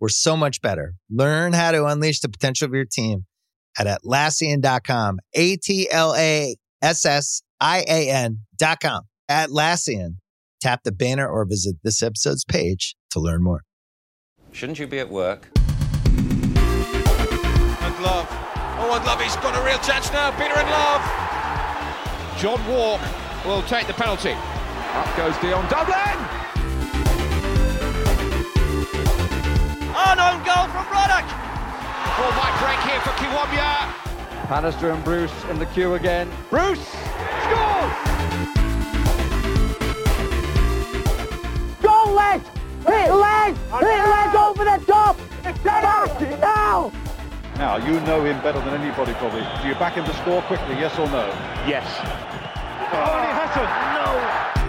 we're so much better. Learn how to unleash the potential of your team at Atlassian.com. A T L A S S I A N.com. Atlassian. Tap the banner or visit this episode's page to learn more. Shouldn't you be at work? And Love. Oh, and Love, he's got a real chance now. Peter and Love. John Walk will take the penalty. Up goes Dion Dublin. On own goal from Ruddock. Ball might break here for Kiwomya. Bannister and Bruce in the queue again. Bruce scores. Go leg! Hit leg! Hit leg over the top! Back now! Now, you know him better than anybody probably. Do you back him to score quickly, yes or no? Yes. Oh, he hasn't!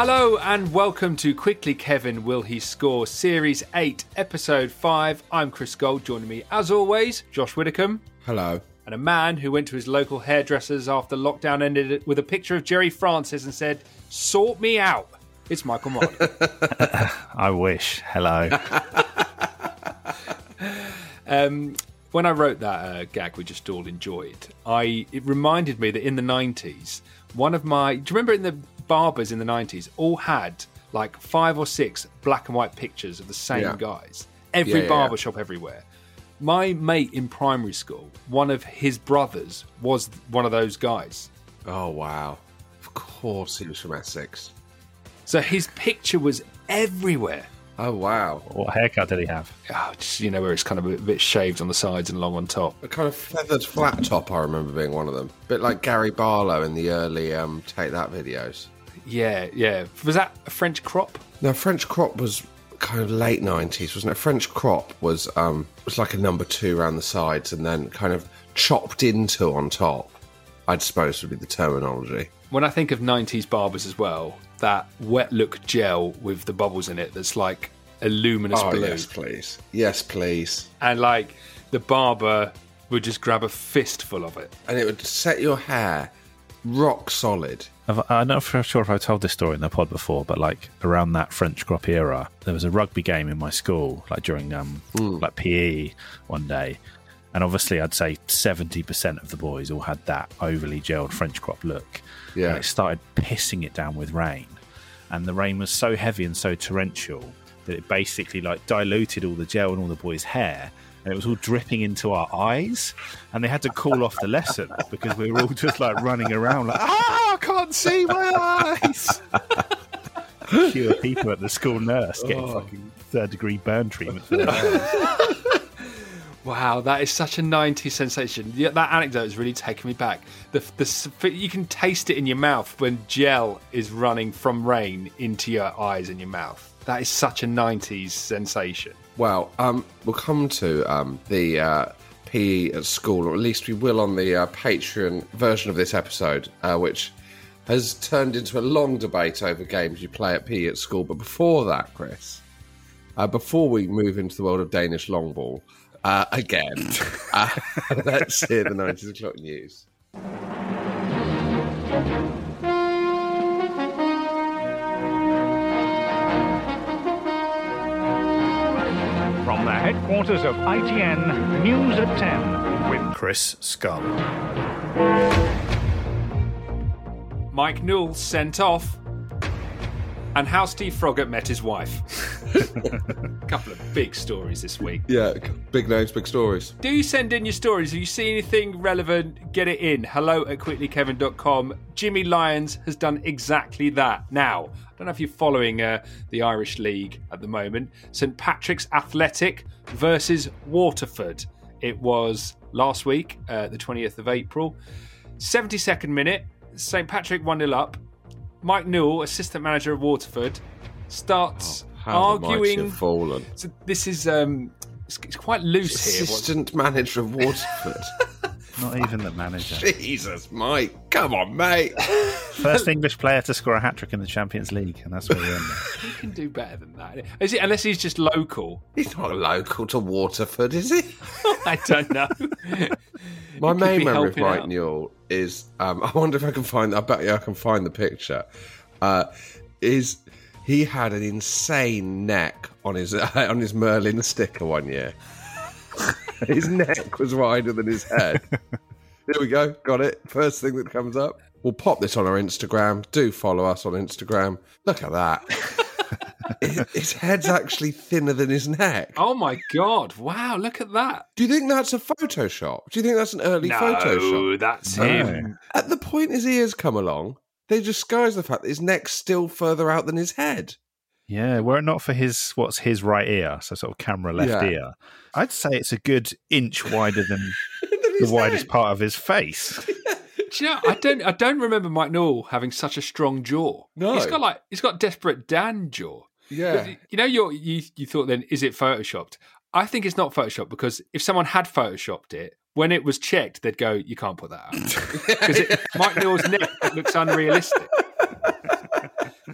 Hello and welcome to Quickly Kevin Will He Score Series 8, Episode 5. I'm Chris Gold. Joining me, as always, Josh Widdicombe. Hello. And a man who went to his local hairdressers after lockdown ended with a picture of Gerry Francis and said, Sort me out. It's Michael Marley. I wish. Hello. um, when I wrote that uh, gag we just all enjoyed, I it reminded me that in the 90s, one of my. Do you remember in the barbers in the 90s all had like five or six black and white pictures of the same Yeah. guys? Every Yeah, yeah, barber yeah. shop everywhere. My mate in primary school, one of his brothers was one of those guys. Oh, wow. Of course he was from Essex. So his picture was everywhere. Oh, wow. What haircut did he have? Oh, just, you know, where it's kind of a bit shaved on the sides and long on top. A kind of feathered flat top, I remember being one of them. A bit like Gary Barlow in the early um, Take That videos. Yeah, yeah. Was that a French crop? No, French crop was kind of late 90s, wasn't it? French crop was um, was like a number two around the sides and then kind of chopped into on top, I'd suppose would be the terminology. When I think of 90s barbers as well, that wet look gel with the bubbles in it that's like a luminous oh, blue. yes, please. Yes, please. And like the barber would just grab a fistful of it. And it would set your hair rock solid. I've- I'm not sure if I've told this story in the pod before, but like around that French crop era, there was a rugby game in my school, like during um, like PE one day, and obviously I'd say seventy percent of the boys all had that overly gelled French crop look. Yeah. and it started pissing it down with rain, and the rain was so heavy and so torrential that it basically like diluted all the gel and all the boys' hair. And it was all dripping into our eyes, and they had to call off the lesson because we were all just like running around like, ah, I can't see my eyes. Fewer people at the school nurse getting fucking third degree burn treatment for their eyes. Wow, that is such a 90s sensation. Yeah, that anecdote has really taken me back. The, the, you can taste it in your mouth when gel is running from rain into your eyes and your mouth. That is such a 90s sensation. Well, um, we'll come to um, the uh, PE at school, or at least we will on the uh, Patreon version of this episode, uh, which has turned into a long debate over games you play at PE at school. But before that, Chris, uh, before we move into the world of Danish long ball uh, again, uh, let's hear the 90s o'clock news. From the headquarters of ITN, News at 10 with Chris Scull. Mike Newell sent off, and how Steve Froggatt met his wife. A couple of big stories this week. Yeah, big names, big stories. Do you send in your stories? If you see anything relevant, get it in. Hello at quicklykevin.com. Jimmy Lyons has done exactly that. Now, I don't know if you're following uh, the Irish League at the moment. St Patrick's Athletic versus Waterford. It was last week, uh, the 20th of April. 72nd minute, St Patrick 1 0 up. Mike Newell, assistant manager of Waterford, starts How the arguing. have fallen. So this is um, it's, it's quite loose here. Assistant manager of Waterford. Not even the manager. Jesus, Mike. Come on, mate. First English player to score a hat trick in the Champions League, and that's where we're in. He can do better than that. Is it? Unless he's just local. He's not local to Waterford, is he? I don't know. My could main be memory of helping Mike out. Newell is um, I wonder if I can find I bet you I can find the picture. Uh, is he had an insane neck on his on his Merlin sticker one year. his neck was wider than his head. Here we go, got it. First thing that comes up. We'll pop this on our Instagram. Do follow us on Instagram. Look at that. His, his head's actually thinner than his neck. Oh my god! Wow, look at that. Do you think that's a Photoshop? Do you think that's an early No, Photoshop? that's No. him. At the point his ears come along, they disguise the fact that his neck's still further out than his head. Yeah, were it not for his what's his right ear, so sort of camera left Yeah. ear, I'd say it's a good inch wider than the his widest head. part of his face. Do you know, I don't. I don't remember Mike Newell having such a strong jaw. No. he's got like he's got desperate Dan jaw. Yeah. You know, you're, you you thought then is it photoshopped? I think it's not photoshopped because if someone had photoshopped it, when it was checked, they'd go, "You can't put that out." Because Mike Newell's neck looks unrealistic.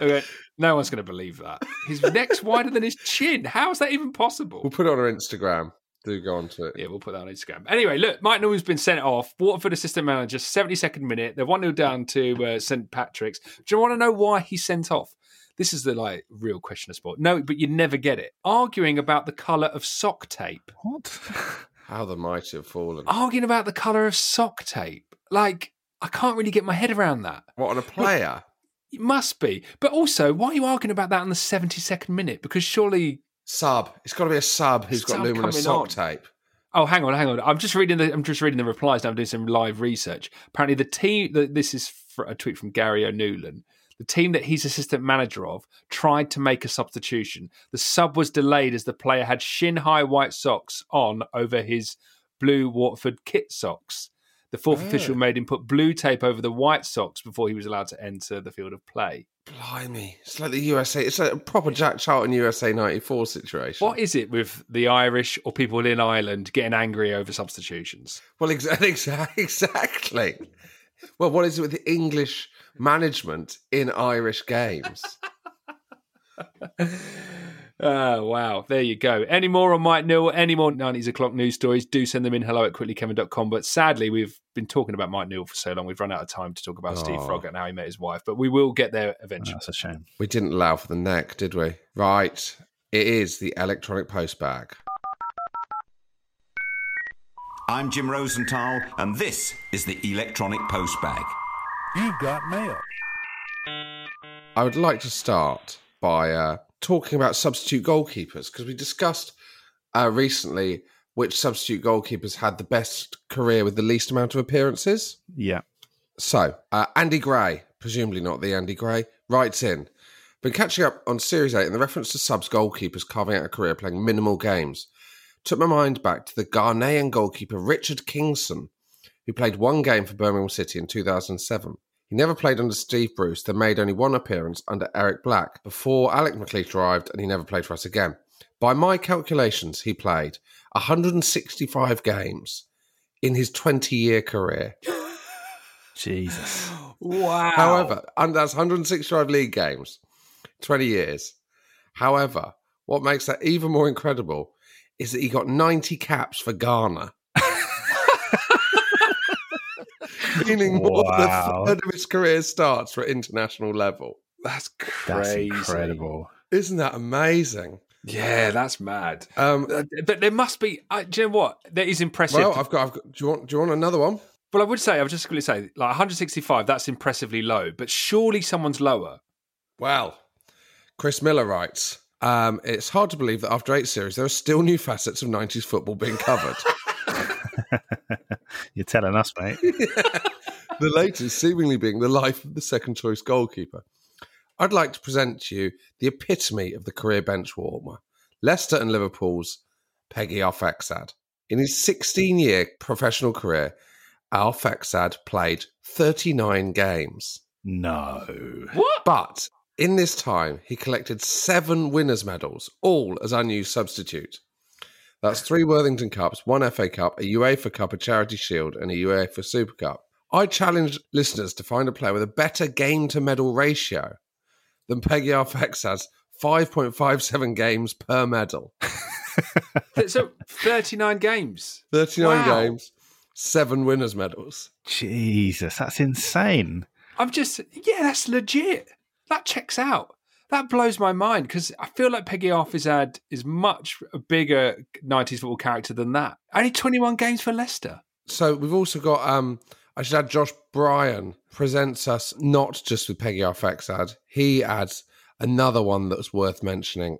Went, no one's going to believe that. His neck's wider than his chin. How is that even possible? We'll put it on our Instagram. Do go on to it. Yeah, we'll put that on Instagram. Anyway, look, Mike Newell's been sent off. Waterford assistant manager, 72nd minute. They're 1 0 down to uh, St. Patrick's. Do you want to know why he's sent off? This is the like real question of sport. No, but you never get it. Arguing about the colour of sock tape. What? How the mighty have fallen. Arguing about the colour of sock tape. Like, I can't really get my head around that. What on a player? It must be. But also, why are you arguing about that in the 72nd minute? Because surely Sub. It's got to be a sub who's got luminous sock on. tape. Oh, hang on, hang on. I'm just reading the. I'm just reading the replies now. I'm doing some live research. Apparently, the team. The, this is for a tweet from Gary O'Neilan. The team that he's assistant manager of tried to make a substitution. The sub was delayed as the player had shin high white socks on over his blue Waterford kit socks. The fourth Oh. official made him put blue tape over the white socks before he was allowed to enter the field of play. Blimey. It's like the USA. It's like a proper Jack Charlton USA 94 situation. What is it with the Irish or people in Ireland getting angry over substitutions? Well, exactly, exactly. Well, what is it with the English management in Irish games? Oh, wow. There you go. Any more on Mike Newell, any more 90s o'clock news stories, do send them in hello at quicklykevin.com. But sadly, we've been talking about Mike Newell for so long, we've run out of time to talk about Steve Oh. Frog and how he met his wife. But we will get there eventually. That's a shame. we didn't allow for the neck, did we? Right. It is the electronic post bag. I'm Jim Rosenthal, and this is the Electronic Post Bag. You've got mail. I would like to start by uh, talking about substitute goalkeepers because we discussed uh, recently which substitute goalkeepers had the best career with the least amount of appearances. Yeah. So, uh, Andy Gray, presumably not the Andy Gray, writes in Been catching up on Series 8 and the reference to subs goalkeepers carving out a career playing minimal games. Took my mind back to the Ghanaian goalkeeper Richard Kingson, who played one game for Birmingham City in 2007. He never played under Steve Bruce, then made only one appearance under Eric Black before Alex McLeish arrived and he never played for us again. By my calculations, he played 165 games in his 20 year career. Jesus. Wow. However, and that's 165 league games, 20 years. However, what makes that even more incredible is that he got 90 caps for Ghana. Meaning more than a third of his career starts for international level. That's That's crazy. incredible. Isn't that amazing? Yeah, that's mad. Um, Uh, But there must be. Uh, do you know what? That is impressive. well, I've got, I've got. Do you want? Do you want another one? Well, I would say, I was just going to say, like 165, that's impressively low, but surely someone's lower. Well, Chris Miller writes. Um, it's hard to believe that after eight series, there are still new facets of 90s football being covered. You're telling us, mate. the latest seemingly being the life of the second choice goalkeeper. I'd like to present to you the epitome of the career bench warmer Leicester and Liverpool's Pegguy Arphexad. In his 16 year professional career, Arphexad played 39 games. No. What? But in this time, he collected seven winners' medals, all as unused substitute. That's three Worthington Cups, one FA Cup, a UEFA Cup, a Charity Shield, and a UEFA Super Cup. I challenge listeners to find a player with a better game to medal ratio than Pegguy Arphexad's 5.57 games per medal. so 39 games. 39 Wow. games, seven winners' medals. Jesus, that's insane. I'm just, yeah, that's legit. That checks out. That blows my mind because I feel like Pegguy Arphexad is much a bigger 90s football character than that. Only 21 games for Leicester. So we've also got, um, I should add, Josh Bryan presents us not just with Pegguy Arphexad. He adds another one that's worth mentioning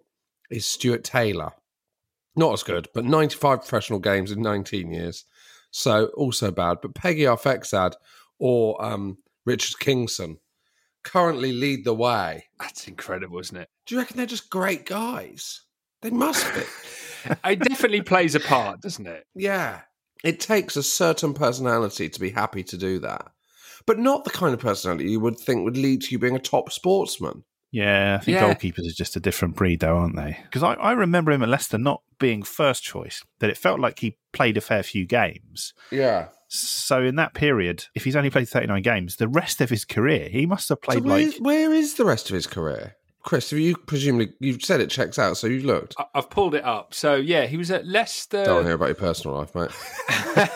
is Stuart Taylor. Not as good, but 95 professional games in 19 years. So also bad. But Pegguy Arphexad or um, Richard Kingson currently lead the way. That's incredible, isn't it? Do you reckon they're just great guys? They must be. It definitely plays a part, doesn't it? Yeah. It takes a certain personality to be happy to do that. But not the kind of personality you would think would lead to you being a top sportsman. Yeah, I think Yeah. goalkeepers are just a different breed, though, aren't they? Because I, I remember him at Leicester not being first choice, that it felt like he played a fair few games. Yeah. So in that period, if he's only played 39 games, the rest of his career, he must have So played where, like. where is the rest of his career? Chris, have you presumably you've said it checks out, so you've looked. I- I've pulled it up. So, yeah, he was at Leicester. Don't hear about your personal life, mate.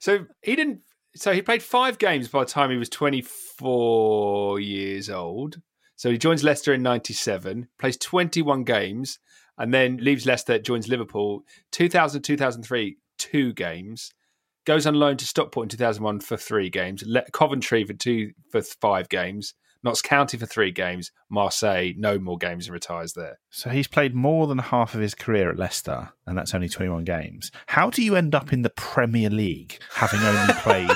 So he didn't. So he played five games by the time he was 24 years old. So he joins Leicester in 97, plays 21 games, and then leaves Leicester, joins Liverpool. 2000, 2003, two games. Goes on loan to Stockport in 2001 for three games. Le- Coventry for two for five games. Notts County for three games. Marseille, no more games and retires there. So he's played more than half of his career at Leicester, and that's only 21 games. How do you end up in the Premier League having only played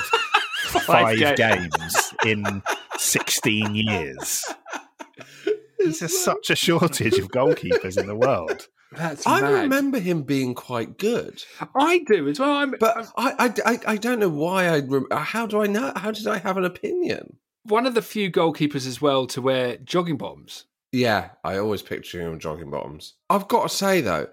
five ga- games in 16 years? There's such a shortage of goalkeepers in the world. That's I mad. remember him being quite good, I do as well. I'm, but I, I, I, I don't know why I. Rem- how do I know? How did I have an opinion? one of the few goalkeepers as well to wear jogging bottoms. Yeah, I always picture him in jogging bottoms. I've got to say though,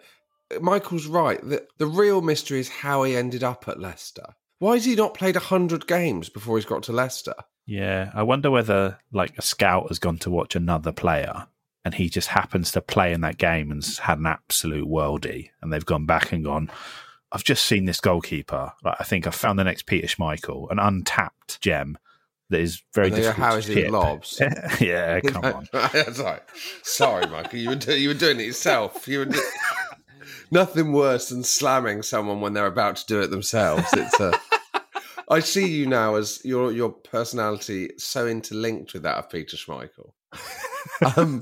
Michael's right. The, the real mystery is how he ended up at Leicester. Why has he not played hundred games before he's got to Leicester? Yeah, I wonder whether like a scout has gone to watch another player and he just happens to play in that game and's had an absolute worldie, and they've gone back and gone. I've just seen this goalkeeper. Like, I think I found the next Peter Schmeichel, an untapped gem that is very And difficult. How is he lobs? yeah, come on. Right. Sorry, Michael. You were do- you were doing it yourself. You were do- nothing worse than slamming someone when they're about to do it themselves. It's a. I see you now as your your personality so interlinked with that of Peter Schmeichel. um,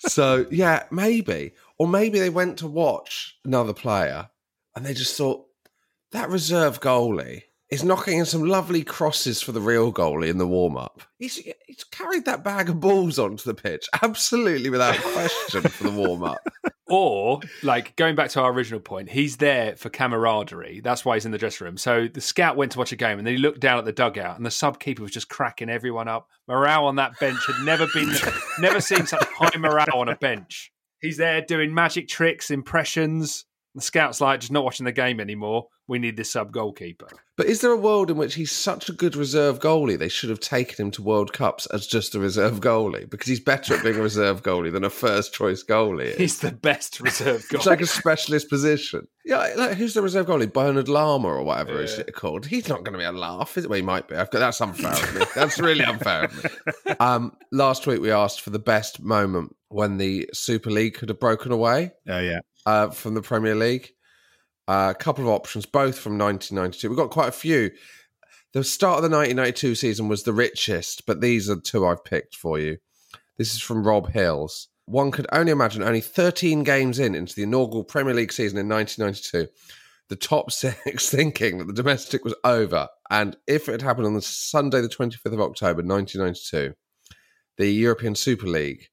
so yeah, maybe, or maybe they went to watch another player and they just thought that reserve goalie is knocking in some lovely crosses for the real goalie in the warm up. He's he's carried that bag of balls onto the pitch absolutely without question for the warm up. Or, like, going back to our original point, he's there for camaraderie. That's why he's in the dressing room. So the scout went to watch a game and then he looked down at the dugout and the sub keeper was just cracking everyone up. Morale on that bench had never been, never seen such high morale on a bench. He's there doing magic tricks, impressions. The scout's like, just not watching the game anymore. We need this sub goalkeeper. But is there a world in which he's such a good reserve goalie they should have taken him to World Cups as just a reserve goalie because he's better at being a reserve goalie than a first choice goalie? is? He's the best reserve goalie. It's like a specialist position. Yeah, like who's the reserve goalie? Bernard Lama or whatever it's called. He's not going to be a laugh, is it? Well, he might be. I've got that's unfair of me. That's really unfair of me. Um, last week we asked for the best moment when the Super League could have broken away Oh yeah. uh, from the Premier League. A couple of options, both from 1992. We've got quite a few. The start of the 1992 season was the richest, but these are the two I've picked for you. This is from Rob Hills. One could only imagine only 13 games in into the inaugural Premier League season in 1992, the top six thinking that the domestic was over. And if it had happened on the Sunday, the 25th of October, 1992, the European Super League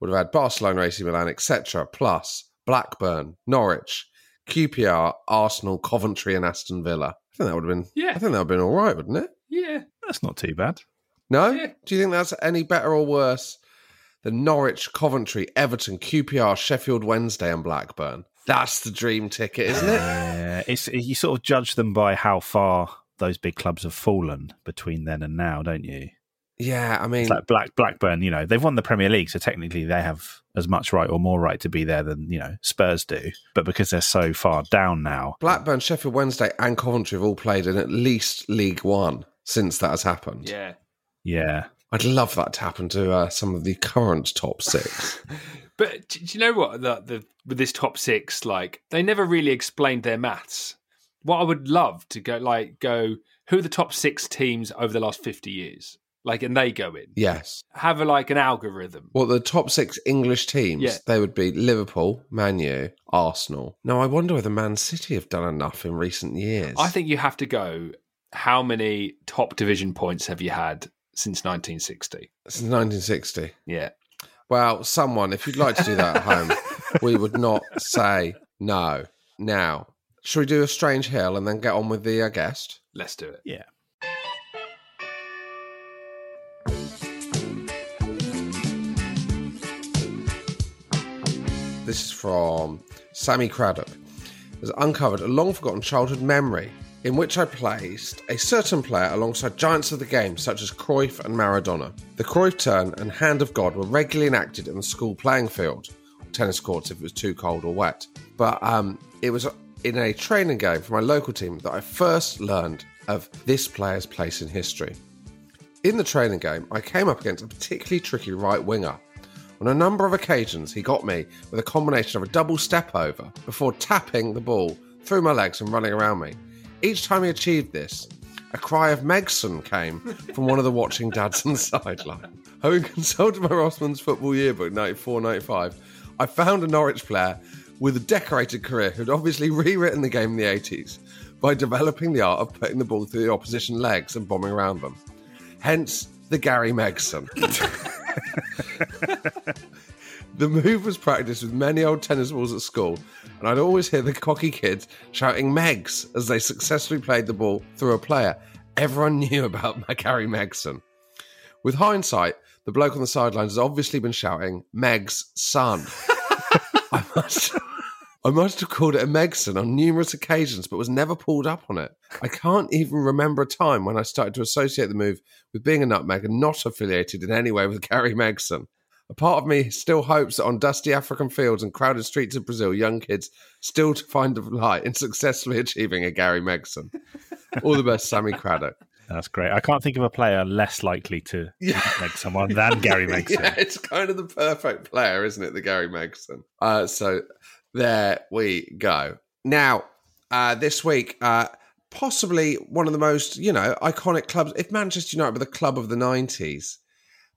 would have had Barcelona, AC Milan, etc., plus Blackburn, Norwich, QPR, Arsenal, Coventry, and Aston Villa. I think that would have been. Yeah. I think that would have been all right, wouldn't it? yeah. That's not too bad. No? Do you think that's any better or worse than Norwich, Coventry, Everton, QPR, Sheffield Wednesday, and Blackburn? That's the dream ticket, isn't it? Yeah, it's you sort of judge them by how far those big clubs have fallen between then and now, don't you? Yeah, I mean, It's like Black Blackburn. You know, they've won the Premier League, so technically they have as much right or more right to be there than you know Spurs do. But because they're so far down now, Blackburn, Sheffield Wednesday, and Coventry have all played in at least League One since that has happened. Yeah. yeah, I'd love that to happen to uh, some of the current top six. But do do you know what? The, the with this top six, like they never really explained their maths. What I would love to go like go who are the top six teams over the last fifty years, like, and they go in. yes. Have a like an algorithm. Well, the top six English teams, Yeah. they would be Liverpool, Man U, Arsenal. Now, I wonder whether Man City have done enough in recent years. I think you have to go. How many top division points have you had since 1960? Since 1960. Yeah. Well, someone, if you'd like to do that at home, we would not say no. Now, should we do a strange hill and then get on with the uh, guest? Let's do it. yeah. This is from Sammy Craddock. Has uncovered a long forgotten childhood memory in which I placed a certain player alongside giants of the game such as Cruyff and Maradona. The Cruyff turn and hand of God were regularly enacted in the school playing field, tennis courts if it was too cold or wet. But um, it was in a training game for my local team that I first learned of this player's place in history. In the training game, I came up against a particularly tricky right winger. On a number of occasions, he got me with a combination of a double step over before tapping the ball through my legs and running around me. Each time he achieved this, a cry of Megson came from one of the watching dads on the sideline. Having consulted my Rothmans football yearbook 94 95, I found a Norwich player with a decorated career who'd obviously rewritten the game in the 80s by developing the art of putting the ball through the opposition legs and bombing around them. Hence the Gary Megson. The move was practiced with many old tennis balls at school, and I'd always hear the cocky kids shouting Megs as they successfully played the ball through a player everyone knew about Gary Megson. With hindsight, the bloke on the sidelines has obviously been shouting Meg's son. I must I must have called it a Megson on numerous occasions, but was never pulled up on it. I can't even remember a time when I started to associate the move with being a nutmeg and not affiliated in any way with Gary Megson. A part of me still hopes that on dusty African fields and crowded streets of Brazil, young kids still to find delight in successfully achieving a Gary Megson. All the best, Sammy Craddock. That's great. I can't think of a player less likely to yeah. make someone than Gary Megson. yeah, it's kind of the perfect player, isn't it, the Gary Megson? Uh, so there we go. Now, uh, this week, uh, possibly one of the most, you know, iconic clubs. If Manchester United were the club of the 90s,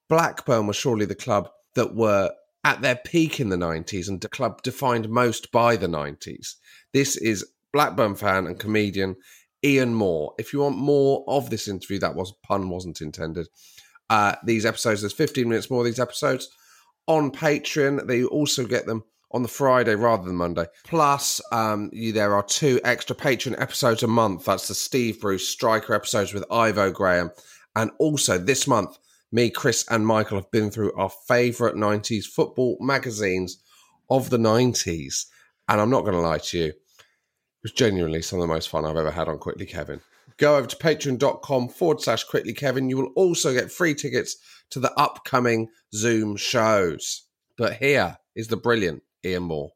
Blackburn was surely the club that were at their peak in the 90s and the club defined most by the 90s. This is Blackburn fan and comedian Ian Moore. If you want more of this interview, that was pun wasn't intended. Uh, these episodes, there's 15 minutes more of these episodes on Patreon. They also get them on the Friday rather than Monday. Plus, um, you, there are two extra Patreon episodes a month. That's the Steve Bruce Striker episodes with Ivo Graham. And also this month, me, Chris, and Michael have been through our favourite 90s football magazines of the 90s. And I'm not going to lie to you, it was genuinely some of the most fun I've ever had on Quickly Kevin. Go over to patreon.com forward slash quickly Kevin. You will also get free tickets to the upcoming Zoom shows. But here is the brilliant Ian Moore.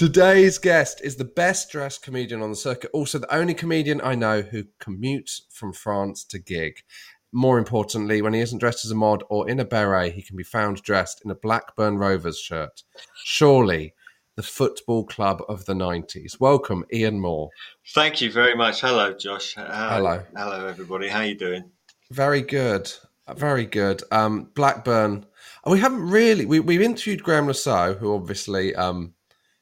Today's guest is the best dressed comedian on the circuit, also the only comedian I know who commutes from France to gig. More importantly, when he isn't dressed as a mod or in a beret, he can be found dressed in a Blackburn Rovers shirt. Surely the football club of the 90s. Welcome, Ian Moore. Thank you very much. Hello, Josh. How- Hello. Hello, everybody. How you doing? Very good. Very good. Um, Blackburn. We haven't really. We, we've interviewed Graeme Le Saux, who obviously, um,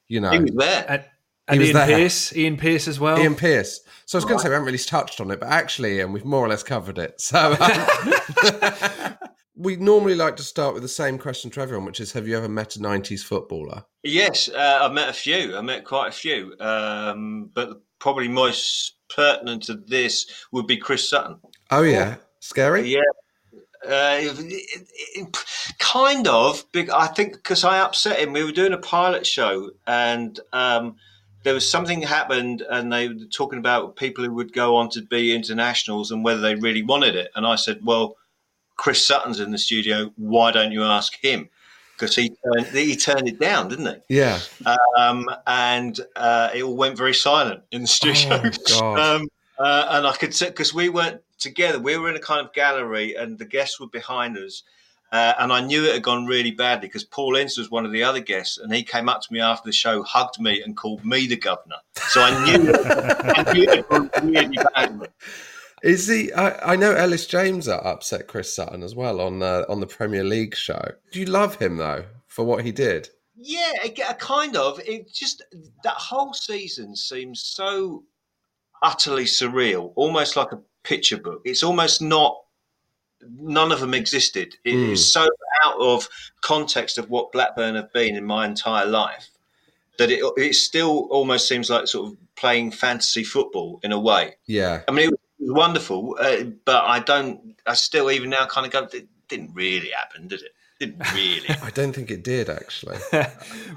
you know. He was there. And, and Ian there. Pearce, Ian Pearce as well. Ian Pearce. So I was going to say we haven't really touched on it, but actually, Ian, we've more or less covered it. So, um, we normally like to start with the same question to everyone, which is Have you ever met a 90s footballer? Yes, uh, I've met a few. I met quite a few. Um, but probably most pertinent to this would be Chris Sutton. Oh, yeah. Scary? Yeah. Uh, it, it, kind of. I think because I upset him. We were doing a pilot show and um, there was something happened, and they were talking about people who would go on to be internationals and whether they really wanted it. And I said, well, Chris Sutton's in the studio. Why don't you ask him? Because he turned, he turned it down, didn't he? Yeah. Um, and uh, it all went very silent in the studio. Oh, um, uh, and I could say because we weren't together. We were in a kind of gallery, and the guests were behind us. Uh, and I knew it had gone really badly because Paul Ince was one of the other guests, and he came up to me after the show, hugged me, and called me the governor. So I knew, I knew it had gone really badly. Is he? I, I, know Elis James upset Chris Sutton as well on uh, on the Premier League show. Do you love him though for what he did? Yeah, kind of. It just that whole season seems so utterly surreal, almost like a picture book. It's almost not. None of them existed. It mm. is so out of context of what Blackburn have been in my entire life that it it still almost seems like sort of playing fantasy football in a way. Yeah, I mean, it was wonderful, uh, but I don't. I still even now kind of go. It didn't really happen, did it? Didn't really. I don't think it did actually.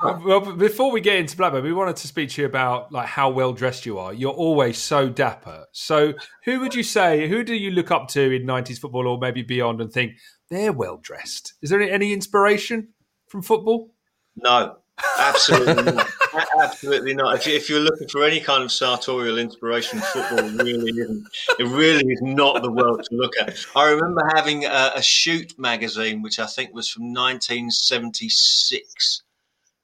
well, before we get into Blackburn, we wanted to speak to you about like how well dressed you are. You're always so dapper. So, who would you say? Who do you look up to in '90s football or maybe beyond and think they're well dressed? Is there any inspiration from football? No, Absolutely not. Absolutely not. If, if you're looking for any kind of sartorial inspiration, football really isn't. It really is not the world to look at. I remember having a, a shoot magazine, which I think was from 1976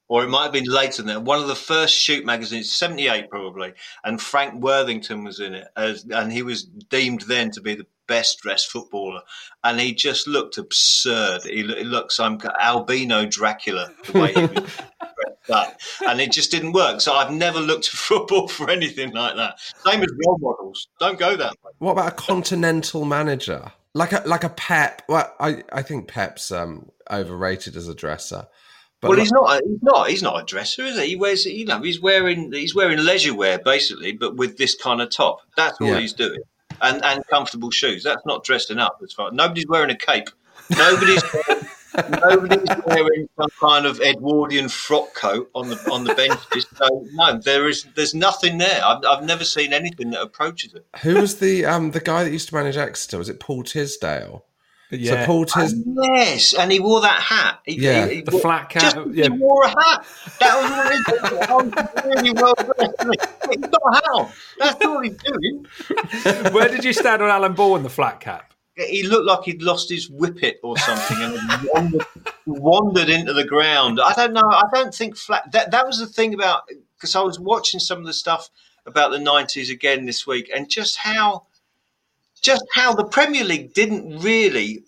or it might have been later than that. One of the first shoot magazines, 78 probably, and Frank Worthington was in it, as, and he was deemed then to be the best dressed footballer, and he just looked absurd. He, he looks like albino Dracula the way he was up, and it just didn't work. So I've never looked at football for anything like that. Same as role models. Don't go that way. What about a continental manager? Like a like a Pep. Well, I, I think Pep's um, overrated as a dresser. But well, like, he's not. He's not. He's not a dresser, is he? He wears. You know, he's wearing. He's wearing leisure wear basically, but with this kind of top. That's all yeah. he's doing, and and comfortable shoes. That's not dressing up. As far nobody's wearing a cape. Nobody's. wearing, nobody's wearing some kind of Edwardian frock coat on the on the benches. So no, there is. There's nothing there. I've, I've never seen anything that approaches it. Who was the um the guy that used to manage Exeter? Was it Paul Tisdale? Yeah. So Paul Tis- oh, yes, and he wore that hat. He, yeah, he, he the wore, flat cap. Just, yeah. He wore a hat. That was really well dressed. He's got a hat on. That's all he's doing. Where did you stand on Alan Ball in the flat cap? He looked like he'd lost his whippet or something and wandered, wandered into the ground. I don't know. I don't think flat. That that was the thing about because I was watching some of the stuff about the nineties again this week, and just how just how the Premier League didn't really,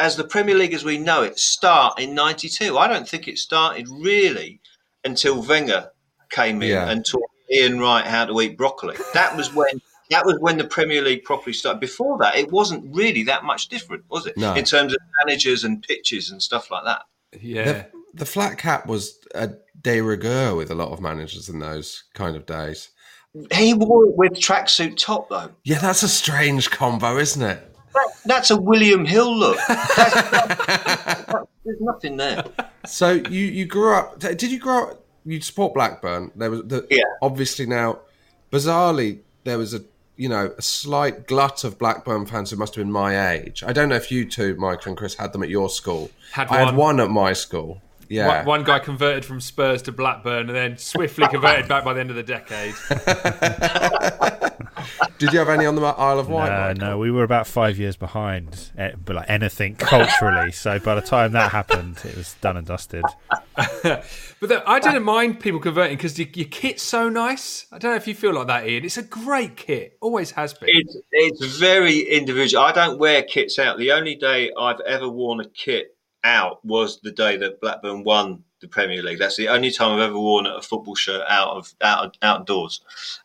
as the Premier League as we know it, start in '92. I don't think it started really until Wenger came in Yeah. and taught Ian Wright how to eat broccoli. That was when. That was when the Premier League properly started. Before that, it wasn't really that much different, was it? No. In terms of managers and pitches and stuff like that. Yeah. The, the flat cap was a de rigueur with a lot of managers in those kind of days. He wore it with tracksuit top, though. Yeah, that's a strange combo, isn't it? That, that's a William Hill look. That's- there's nothing there. So you you grew up? Did you grow up? You support Blackburn. There was the, Yeah. obviously now, bizarrely, there was a you know a slight glut of Blackburn fans who must have been my age. I don't know if you two, Michael and Chris, had them at your school. Had I had one. one at my school. Yeah, One, one guy converted from Spurs to Blackburn and then swiftly converted back by the end of the decade. Did you have any on the Isle of Wight? No, Michael? no, we were about five years behind, eh, but like anything culturally. so by the time that happened, it was done and dusted. But the, I didn't mind people converting because your, your kit's so nice. I don't know if you feel like that, Ian. It's a great kit, always has been. It's it's very individual. I don't wear kits out. The only day I've ever worn a kit out was the day that Blackburn won the Premier League. That's the only time I've ever worn a football shirt out of out outdoors.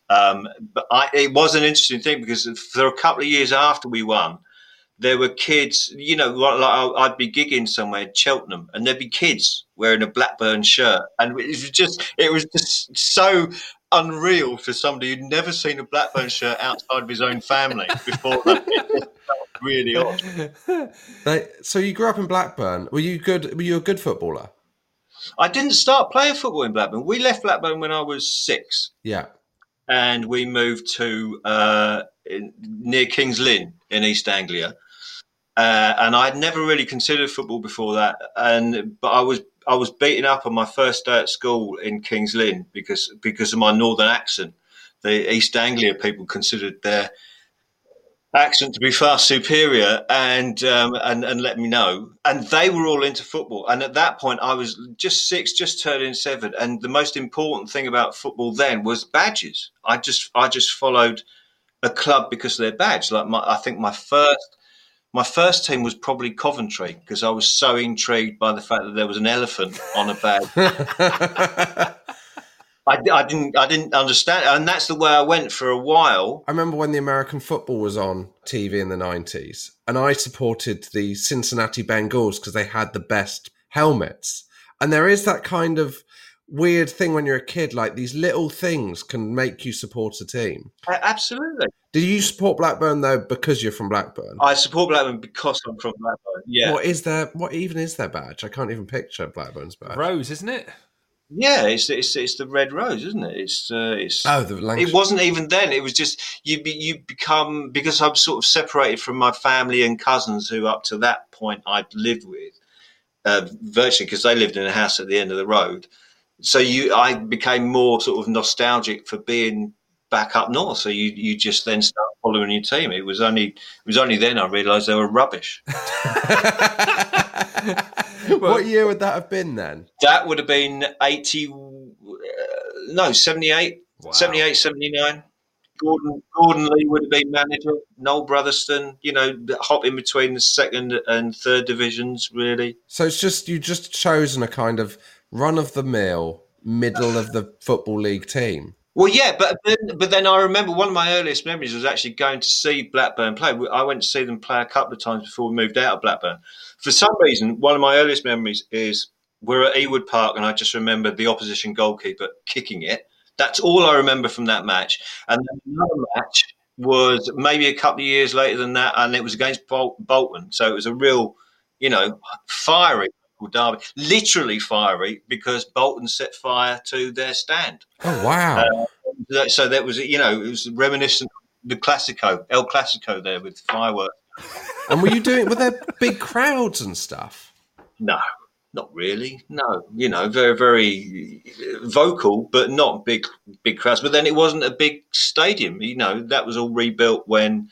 Um, but I, it was an interesting thing because for a couple of years after we won, there were kids, you know, like I'd be gigging somewhere Cheltenham, and there'd be kids wearing a Blackburn shirt, and it was just, it was just so unreal for somebody who'd never seen a Blackburn shirt outside of his own family before. That. It just felt really odd. They, so you grew up in Blackburn. Were you good? Were you a good footballer? I didn't start playing football in Blackburn. We left Blackburn when I was six. Yeah. and we moved to uh, in, near Kings Lynn in East Anglia. Uh, and I'd never really considered football before that, and but I was I was beaten up on my first day at school in Kings Lynn because because of my northern accent. The East Anglia people considered their accent to be far superior and um, and and let me know. And they were all into football. And at that point, I was just six, just turning seven. And the most important thing about football then was badges. I just I just followed a club because of their badge. Like my, I think my first. My first team was probably Coventry because I was so intrigued by the fact that there was an elephant on a bag. I, I didn't, I didn't understand, and that's the way I went for a while. I remember when the American football was on TV in the 90s, and I supported the Cincinnati Bengals because they had the best helmets. And there is that kind of weird thing when you're a kid, like these little things can make you support a team. A- Absolutely. Do you support Blackburn though because you're from Blackburn? I support Blackburn because I'm from Blackburn. Yeah. What is their what even is their badge? I can't even picture Blackburn's badge. Rose, isn't it? Yeah, it's it's it's the red rose, isn't it? It's uh, it's. Oh, the Lancashire. It wasn't even then. It was just you. Be, you become because I'm sort of separated from my family and cousins who up to that point I'd lived with, uh, virtually because they lived in a house at the end of the road. So you, I became more sort of nostalgic for being back up north. So you you just then start following your team. It was only it was only then I realised they were rubbish. what year would that have been then? That would have been 80, uh, no, 78, 78, 79. Gordon, Gordon Lee would have been manager. Noel Brotherston, you know, hop in between the second and third divisions, really. So it's just you just chosen a kind of run of the mill, middle of the football league team. Well, yeah, but then, but then I remember one of my earliest memories was actually going to see Blackburn play. I went to see them play a couple of times before we moved out of Blackburn. For some reason, one of my earliest memories is we're at Ewood Park, and I just remember the opposition goalkeeper kicking it. That's all I remember from that match. And another match was maybe a couple of years later than that, and it was against Bol- Bolton. So it was a real, you know, fiery derby, literally fiery because Bolton set fire to their stand. Oh wow! Uh, so that was, you know, it was reminiscent of the Classico, El Clasico, there with fireworks. And were you doing? Were there big crowds and stuff? No, not really. No, you know, very very vocal, but not big big crowds. But then it wasn't a big stadium. You know, that was all rebuilt when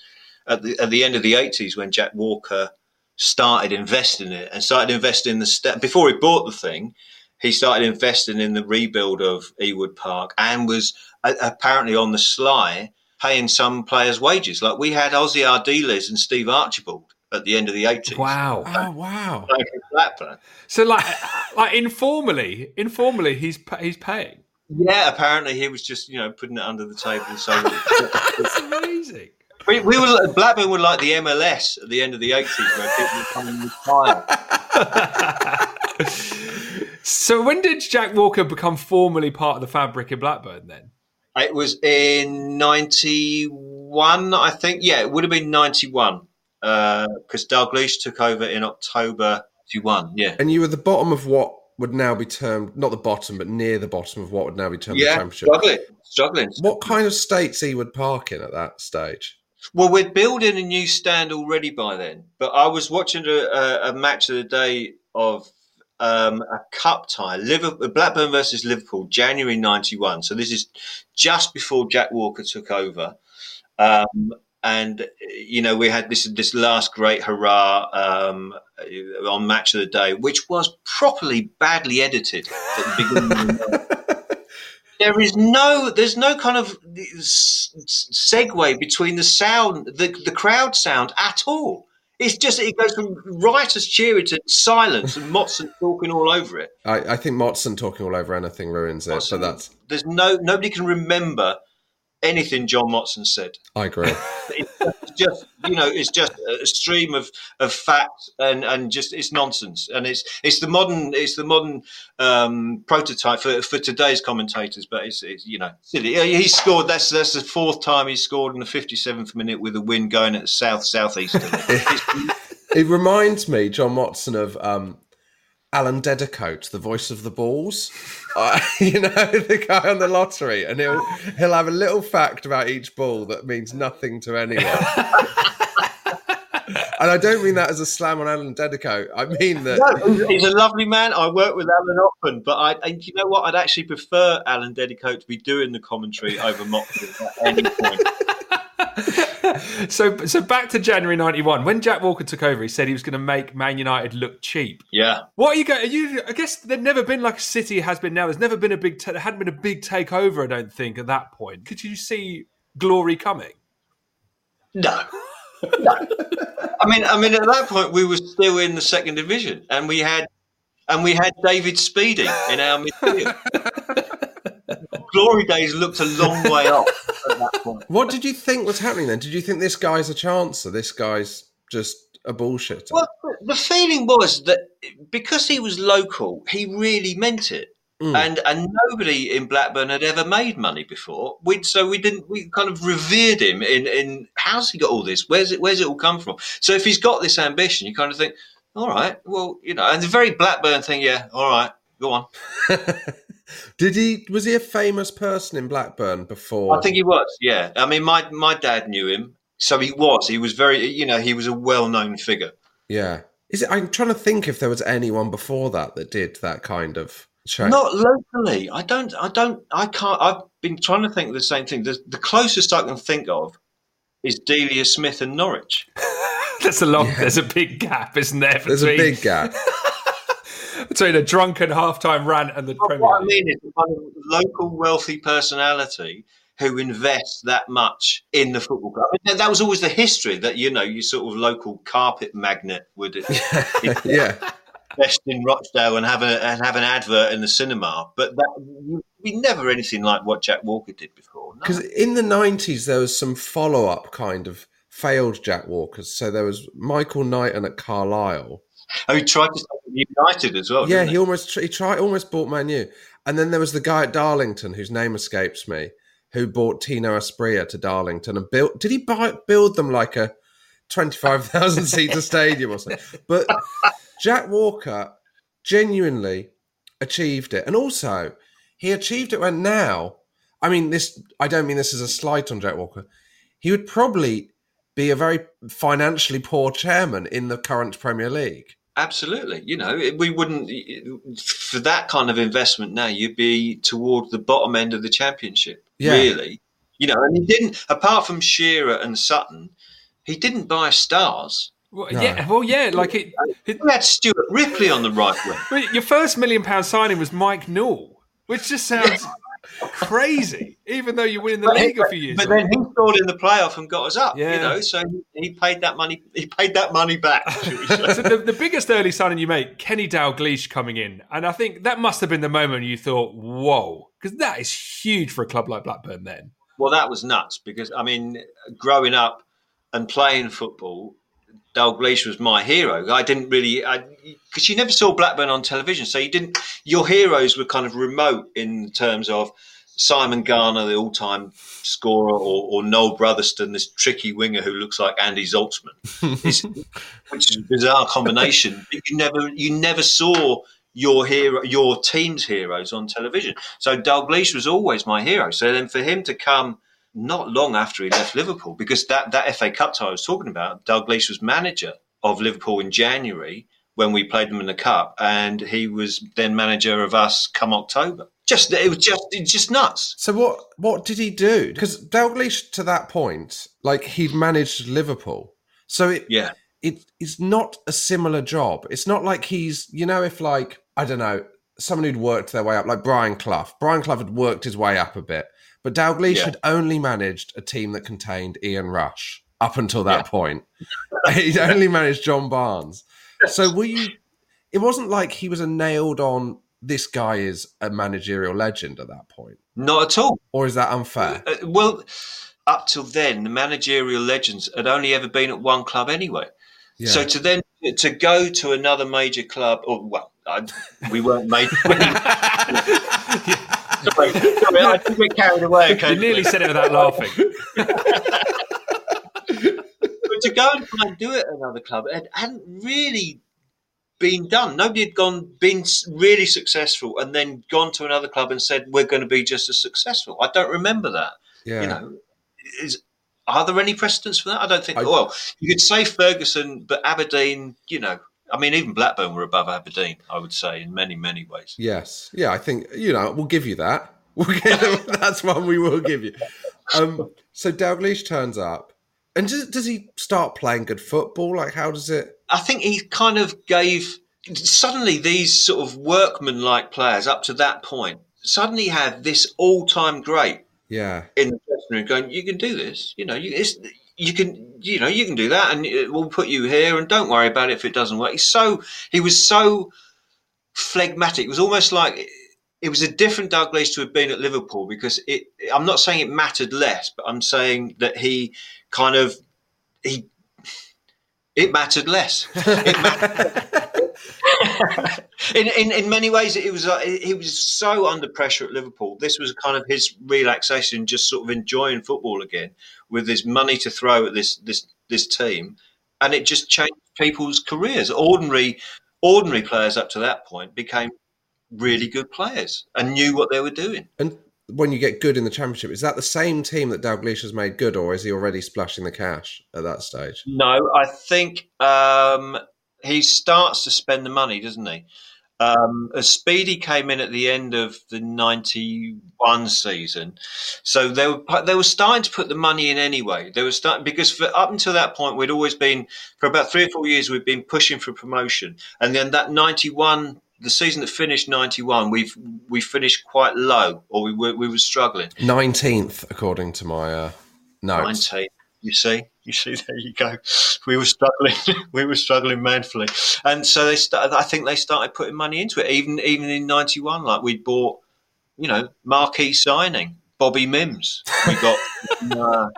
at the at the end of the eighties when Jack Walker started investing in it and started investing in the st- before he bought the thing. He started investing in the rebuild of Ewood Park and was uh, apparently on the sly paying some players' wages. Like we had Ossie Ardiles and Steve Archibald at the end of the eighties. Wow! Oh wow! So like, like informally, informally, he's he's paying. Yeah, apparently he was just you know putting it under the table. So That's amazing. We, we were Blackburn were like the MLS at the end of the eighties, where people were coming with fire. So when did Jack Walker become formally part of the fabric in Blackburn? Then It was in '91, I think. Yeah, it would have been '91 because Dalglish took over in October '91. Yeah, And you were the bottom of what would now be termed not the bottom, but near the bottom of what would now be termed the yeah, championship. struggling, struggling. What kind of states Ewood Park in at that stage? Well, we're building a new stand already by then. But I was watching a, a, a match of the day of um, a cup tie, Liverpool, Blackburn versus Liverpool, January '91. So this is just before Jack Walker took over. Um, and you know we had this this last great hurrah um, on match of the day, which was properly badly edited at the beginning. there is no there's no kind of segue between the sound the, the crowd sound at all. It's just it goes from riotous cheering to silence and Motson talking all over it. I, I think Motson talking all over anything ruins it, but that's there's no nobody can remember anything John Motson said. I agree. It's just you know, it's just a stream of of facts and and just it's nonsense, and it's it's the modern it's the modern um, prototype for, for today's commentators. But it's, it's you know silly. He scored. That's that's the fourth time he scored in the fifty seventh minute with a wind going at the south southeast. it reminds me, John Motson, of um, Alan Dedicoat, the voice of the balls. Uh, you know, the guy on the lottery, and he'll he'll have a little fact about each ball that means nothing to anyone. and I don't mean that as a slam on Alan Dedicoat. I mean that No, he's a lovely man. I work with Alan often, but I, and you know what? I'd actually prefer Alan Dedicoat to be doing the commentary over Moxley at any point. so, so back to January '91 when Jack Walker took over. He said he was going to make Man United look cheap. Yeah. What are you going? You, I guess there'd never been like a City has been now. There's never been a big. There hadn't been a big takeover. I don't think at that point. Could you see glory coming? No. no. I mean, I mean, at that point we were still in the second division, and we had, and we had David Speedie in our midfield. Glory days looked a long way off at that point. What did you think was happening then? Did you think this guy's a chancer? This guy's just a bullshitter? Well, the feeling was that because he was local, he really meant it. Mm. And and nobody in Blackburn had ever made money before. We so we didn't we kind of revered him in in how's he got all this? Where's it where's it all come from? So if he's got this ambition, you kind of think, all right, well, you know, and the very Blackburn thing, yeah, all right, go on. Did he? Was he a famous person in Blackburn before? I think he was. Yeah, I mean, my my dad knew him, so he was. He was very, you know, he was a well known figure. Yeah. Is it? I'm trying to think if there was anyone before that that did that kind of show. Not locally. I don't. I don't. I can't. I've been trying to think of the same thing. The, the closest I can think of is Delia Smith and Norwich. There's a long. There's a big gap, isn't there? There's a big gap. between a drunken halftime rant and the Premier What I mean is the kind of local wealthy personality who invests that much in the football club. I mean, that was always the history that you know, you sort of local carpet magnate would yeah. invest in Rochdale and have a and have an advert in the cinema. But that we never anything like what Jack Walker did before. No. Because in the 90s, there was some follow up kind of failed Jack Walkers. So there was Michael Knighton at Carlisle. Oh, he tried to start United as well. yeah, he almost he tried almost bought Man U. And then there was the guy at Darlington whose name escapes me, who bought Tino Asprilla to Darlington and built. Did he buy build them like a twenty five thousand seater stadium or something? But Jack Walker genuinely achieved it, and also he achieved it when now. I mean, this. I don't mean this as a slight on Jack Walker. He would probably be a very financially poor chairman in the current Premier League. Absolutely. You know, we wouldn't, for that kind of investment now, you'd be toward the bottom end of the championship, Yeah. really. You know, and he didn't, apart from Shearer and Sutton, he didn't buy stars. Well, Yeah, well, yeah, like it. He had Stuart Ripley on the right wing. Your first million pound signing was Mike Newell, which just sounds crazy, even though you win in the league a few years. But then he scored in the playoff and got us up. Yeah. You know, so he, he paid that money. He paid that money back. shall we say. so the, the biggest early signing you make, Kenny Dalglish coming in, and I think that must have been the moment you thought, "Whoa," because that is huge for a club like Blackburn. Then, Well, that was nuts because I mean, growing up and playing football, Dalglish was my hero. I didn't really, because you never saw Blackburn on television, so you didn't. Your heroes were kind of remote in terms of Simon Garner, the all-time scorer, or, or Noel Brotherston, this tricky winger who looks like Andy Zaltzman, It's- which is a bizarre combination. But you never, you never saw your hero, your team's heroes on television. So Dalglish was always my hero. So then for him to come not long after he left Liverpool, because that, that FA Cup tie I was talking about, Dalglish was manager of Liverpool in January when we played them in the cup, and he was then manager of us come October. Just it was just it's just nuts. So what what did he do? Because Dalglish to that point, like he'd managed Liverpool, so it Yeah. it is not a similar job. It's not like he's you know if like I don't know someone who'd worked their way up, like Brian Clough. Brian Clough had worked his way up a bit, but Dalglish Yeah. had only managed a team that contained Ian Rush up until that point. He'd only managed John Barnes. So were you? It wasn't like he was a nailed on this guy is a managerial legend at that point? Not at all. Or is that unfair? Uh, well, up till then, the managerial legends had only ever been at one club anyway. Yeah. So to then to go to another major club, or well, I, we weren't made. sorry, sorry, I think we're carried away. Okay, You nearly said it without laughing. but to go and try and do it at another club, it hadn't really been done. Nobody had gone been really successful and then gone to another club and said we're going to be just as successful. I don't remember that. Yeah. You know, is are there any precedents for that? I don't think. well, you could say Ferguson, but Aberdeen. You know, I mean, even Blackburn were above Aberdeen. I would say in many many ways. Yes. Yeah, I think, you know, we'll give you that. We'll give, that's one we will give you. Um, so Dalglish turns up. And does, does he start playing good football? Like, how does it. I think he kind of gave suddenly these sort of workman-like players up to that point suddenly had this all-time great Yeah. in the dressing room going, "You can do this. You know, you it's, you can you know you can do that, and it- we'll put you here, and don't worry about it if it doesn't work." He's so he was so phlegmatic. It was almost like it was a different Dalglish to have been at Liverpool because it. I'm not saying it mattered less, but I'm saying that he kind of he it mattered less. It mattered in, in in many ways, it was uh, he was so under pressure at Liverpool. This was kind of his relaxation, just sort of enjoying football again, with his money to throw at this this this team, and it just changed people's careers. Ordinary ordinary players up to that point became really good players and knew what they were doing. And when you get good in the championship, is that the same team that Dalglish has made good, or is he already splashing the cash at that stage? No, I think um, he starts to spend the money, doesn't he? Um, Speedie came in at the end of the '91 season, so they were they were starting to put the money in anyway. They were starting because for up until that point, we'd always been for about three or four years we'd been pushing for promotion, and then that '91. The season that finished '91, we've we finished quite low, or we were we were struggling. Nineteenth, according to my uh, notes. 19. You see, you see, there you go. We were struggling. we were struggling manfully, and so they started. I think they started putting money into it. Even even in '91, like we bought, you know, marquee signing Bobby Mimms. We got uh,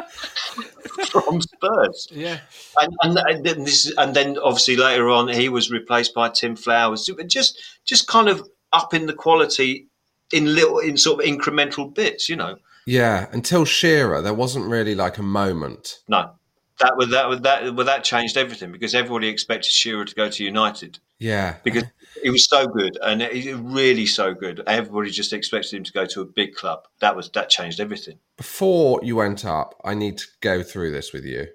from Spurs. Yeah. And, and, and then this, and then obviously later on, he was replaced by Tim Flowers. So Just just kind of upping the quality in little in sort of incremental bits, you know. Yeah, until Shearer, there wasn't really like a moment. No, that that that well, that changed everything because everybody expected Shearer to go to United Yeah, because he was so good and he really so good. Everybody just expected him to go to a big club. That was that changed everything. before you went up, I need to go through this with you.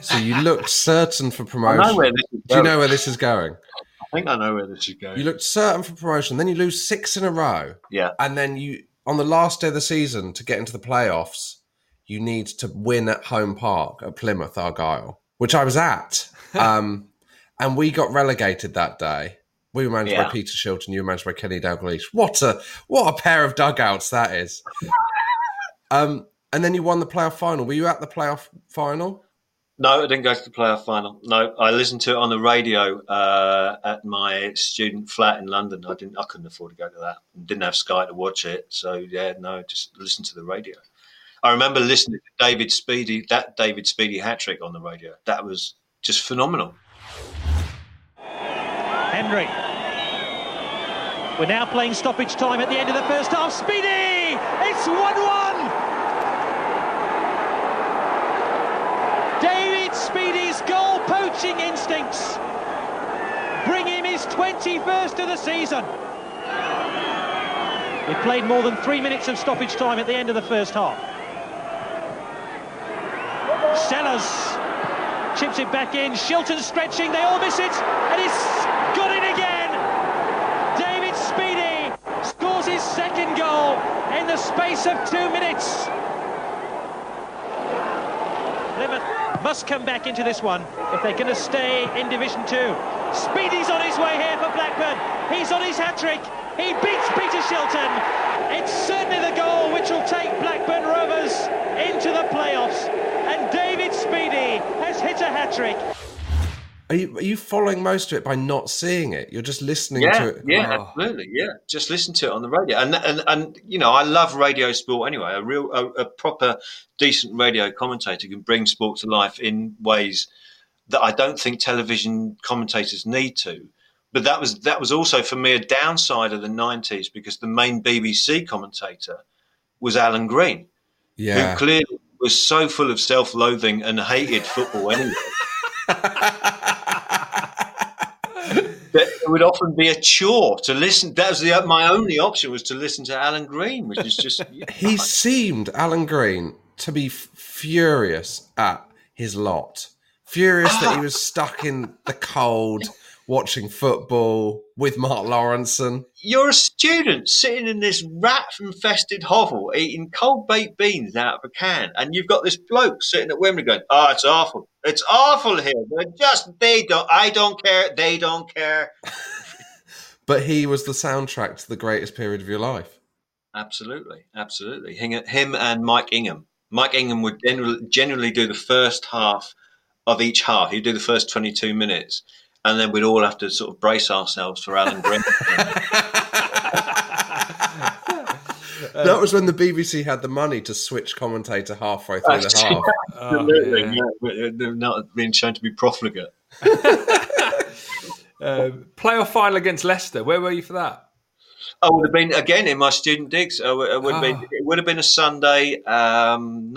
So you looked certain for I promotion. know where this is Do you know where this is going? I think I know where this is going. You looked certain for promotion, then you lose six in a row, yeah, and then you on the last day of the season to get into the playoffs, you need to win at home park at Plymouth Argyle, which I was at, um, and we got relegated that day. We were managed Yeah. by Peter Shilton. You were managed by Kenny Dalglish. What a what a pair of dugouts that is. um, and then you won the playoff final. Were you at the playoff final? No, I didn't go to the playoff final. No, I listened to it on the radio uh, at my student flat in London. I didn't. I couldn't afford to go to that. Didn't have Sky to watch it, so yeah, no, just listen to the radio. I remember listening to David Speedie, that David Speedie hat trick on the radio. That was just phenomenal. Henry. We're now playing stoppage time at the end of the first half. Speedie! It's 1 1! David Speedie's goal poaching instincts bring him his 21st of the season. He played more than three minutes of stoppage time at the end of the first half. Sellars chips it back in. Shilton stretching. They all miss it, and he's got it again. David Speedie scores his second goal in the space of two minutes. Plymouth must come back into this one if they're going to stay in Division Two. Speedie's on his way here for Blackburn. He's on his hat trick. He beats Peter Shilton. It's certainly the goal which will take Blackburn Rovers into the playoffs. And David Speedie has hit a hat trick. Are you, are you following most of it by not seeing it? You're just listening yeah, to it. Yeah, Oh. absolutely. Yeah, just listen to it on the radio, and and and you know, I love radio sport anyway. A real, a, a proper, decent radio commentator can bring sport to life in ways that I don't think television commentators need to. But that was that was also for me a downside of the '90s because the main BBC commentator was Alan Green, Yeah. who clearly was so full of self-loathing and hated football anyway. that it would often be a chore to listen. That was the my only option was to listen to Alan Green, which is just He seemed, Alan Green, to be f- furious at his lot. Furious that he ah. was stuck in the cold watching football with Mark Lawrenson. you're a student sitting in this rat-infested hovel eating cold baked beans out of a can, and you've got this bloke sitting at Wembley going, "Oh, it's awful! It's awful here. They're just they don't. I don't care. They don't care." But he was the soundtrack to the greatest period of your life. Absolutely, absolutely. Him, him and Mike Ingham. Mike Ingham would generally, generally do the first half of each half. He'd do the first 22 minutes, and then we'd all have to sort of brace ourselves for Alan Green. that was when the BBC had the money to switch commentator halfway through the half. Absolutely, yeah. but They're not being shown to be profligate. Um, playoff final against Leicester. Where were you for that? I would have been again in my student digs. I would, it would have been. Ah. It would have been a Sunday, um,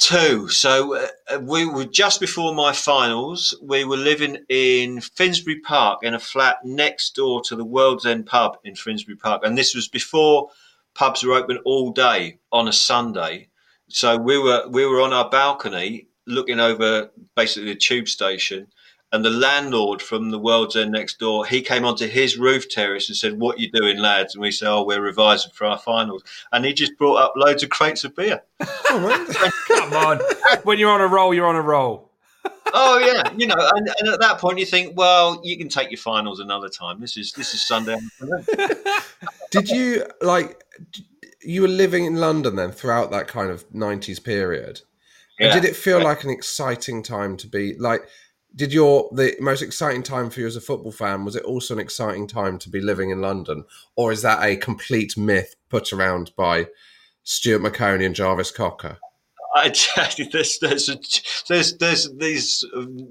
ninety-two. So uh, we were just before my finals. We were living in Finsbury Park in a flat next door to the World's End pub in Finsbury Park, and this was before pubs were open all day on a Sunday. So we were we were on our balcony looking over basically the tube station. And the landlord from the World's End next door, he came onto his roof terrace and said, "What you doing, lads?" And we said, "Oh, we're revising for our finals." And he just brought up loads of crates of beer. Oh, Come on. when you're on a roll, you're on a roll. oh yeah, you know, and, and at that point you think, well, you can take your finals another time. This is this is Sunday. Did you like? You were living in London then throughout that kind of '90s period. And did it feel like an exciting time to be like? Did your the most exciting time for you as a football fan? Was it also an exciting time to be living in London, or is that a complete myth put around by Stuart Maconie and Jarvis Cocker? I there's there's there's there's these um,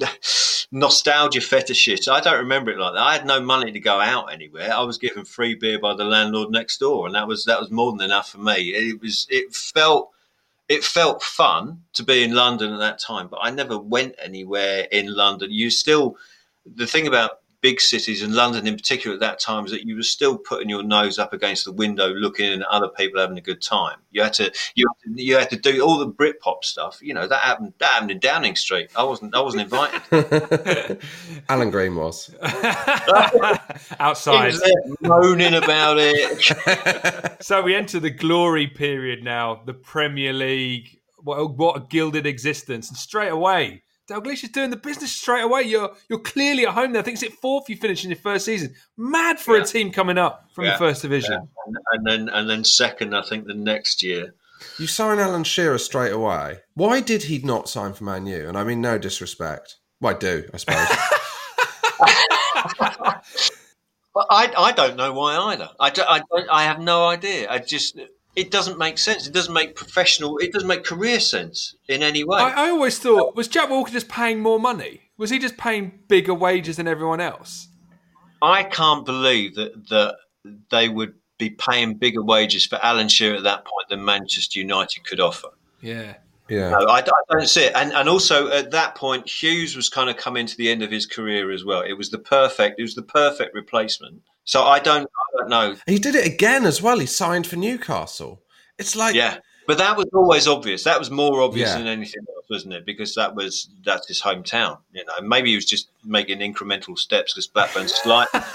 nostalgia fetishes. I don't remember it like that. I had no money to go out anywhere. I was given free beer by the landlord next door, and that was that was more than enough for me. It was it felt it felt fun to be in London at that time, but I never went anywhere in London. You still the thing about big cities and London in particular at that time is that you were still putting your nose up against the window, looking at other people having a good time. You had to you had to, you had to do all the Britpop stuff. You know that happened that happened in Downing Street. I wasn't I wasn't invited. Alan Green was. Outside. Was moaning about it. so we enter the glory period now, the Premier League. What, what a gilded existence. And straight away, Dalglish is doing the business straight away. You're you're clearly at home there. I think it's at fourth you finish in your first season. Mad for a team coming up from Yeah. the first division. Yeah. And, and then and then second, I think the next year. You sign Alan Shearer straight away. Why did he not sign for Man U? And I mean no disrespect. Well, I do, I suppose. But I, I don't know why either. I, I, I have no idea. I just it doesn't make sense. It doesn't make professional. It doesn't make career sense in any way. I, I always thought was Jack Walker just paying more money? Was he just paying bigger wages than everyone else? I can't believe that that they would be paying bigger wages for Alan Shearer at that point than Manchester United could offer. Yeah. Yeah. No, I, I don't see it. And and also at that point, Hughes was kind of coming to the end of his career as well. It was the perfect. It was the perfect replacement. So I don't. I don't know. he did it again as well. He signed for Newcastle. It's like Yeah, but that was always obvious. That was more obvious Yeah. than anything else, wasn't it? Because that was that's his hometown. You know, maybe he was just making incremental steps because Blackburn's slightly.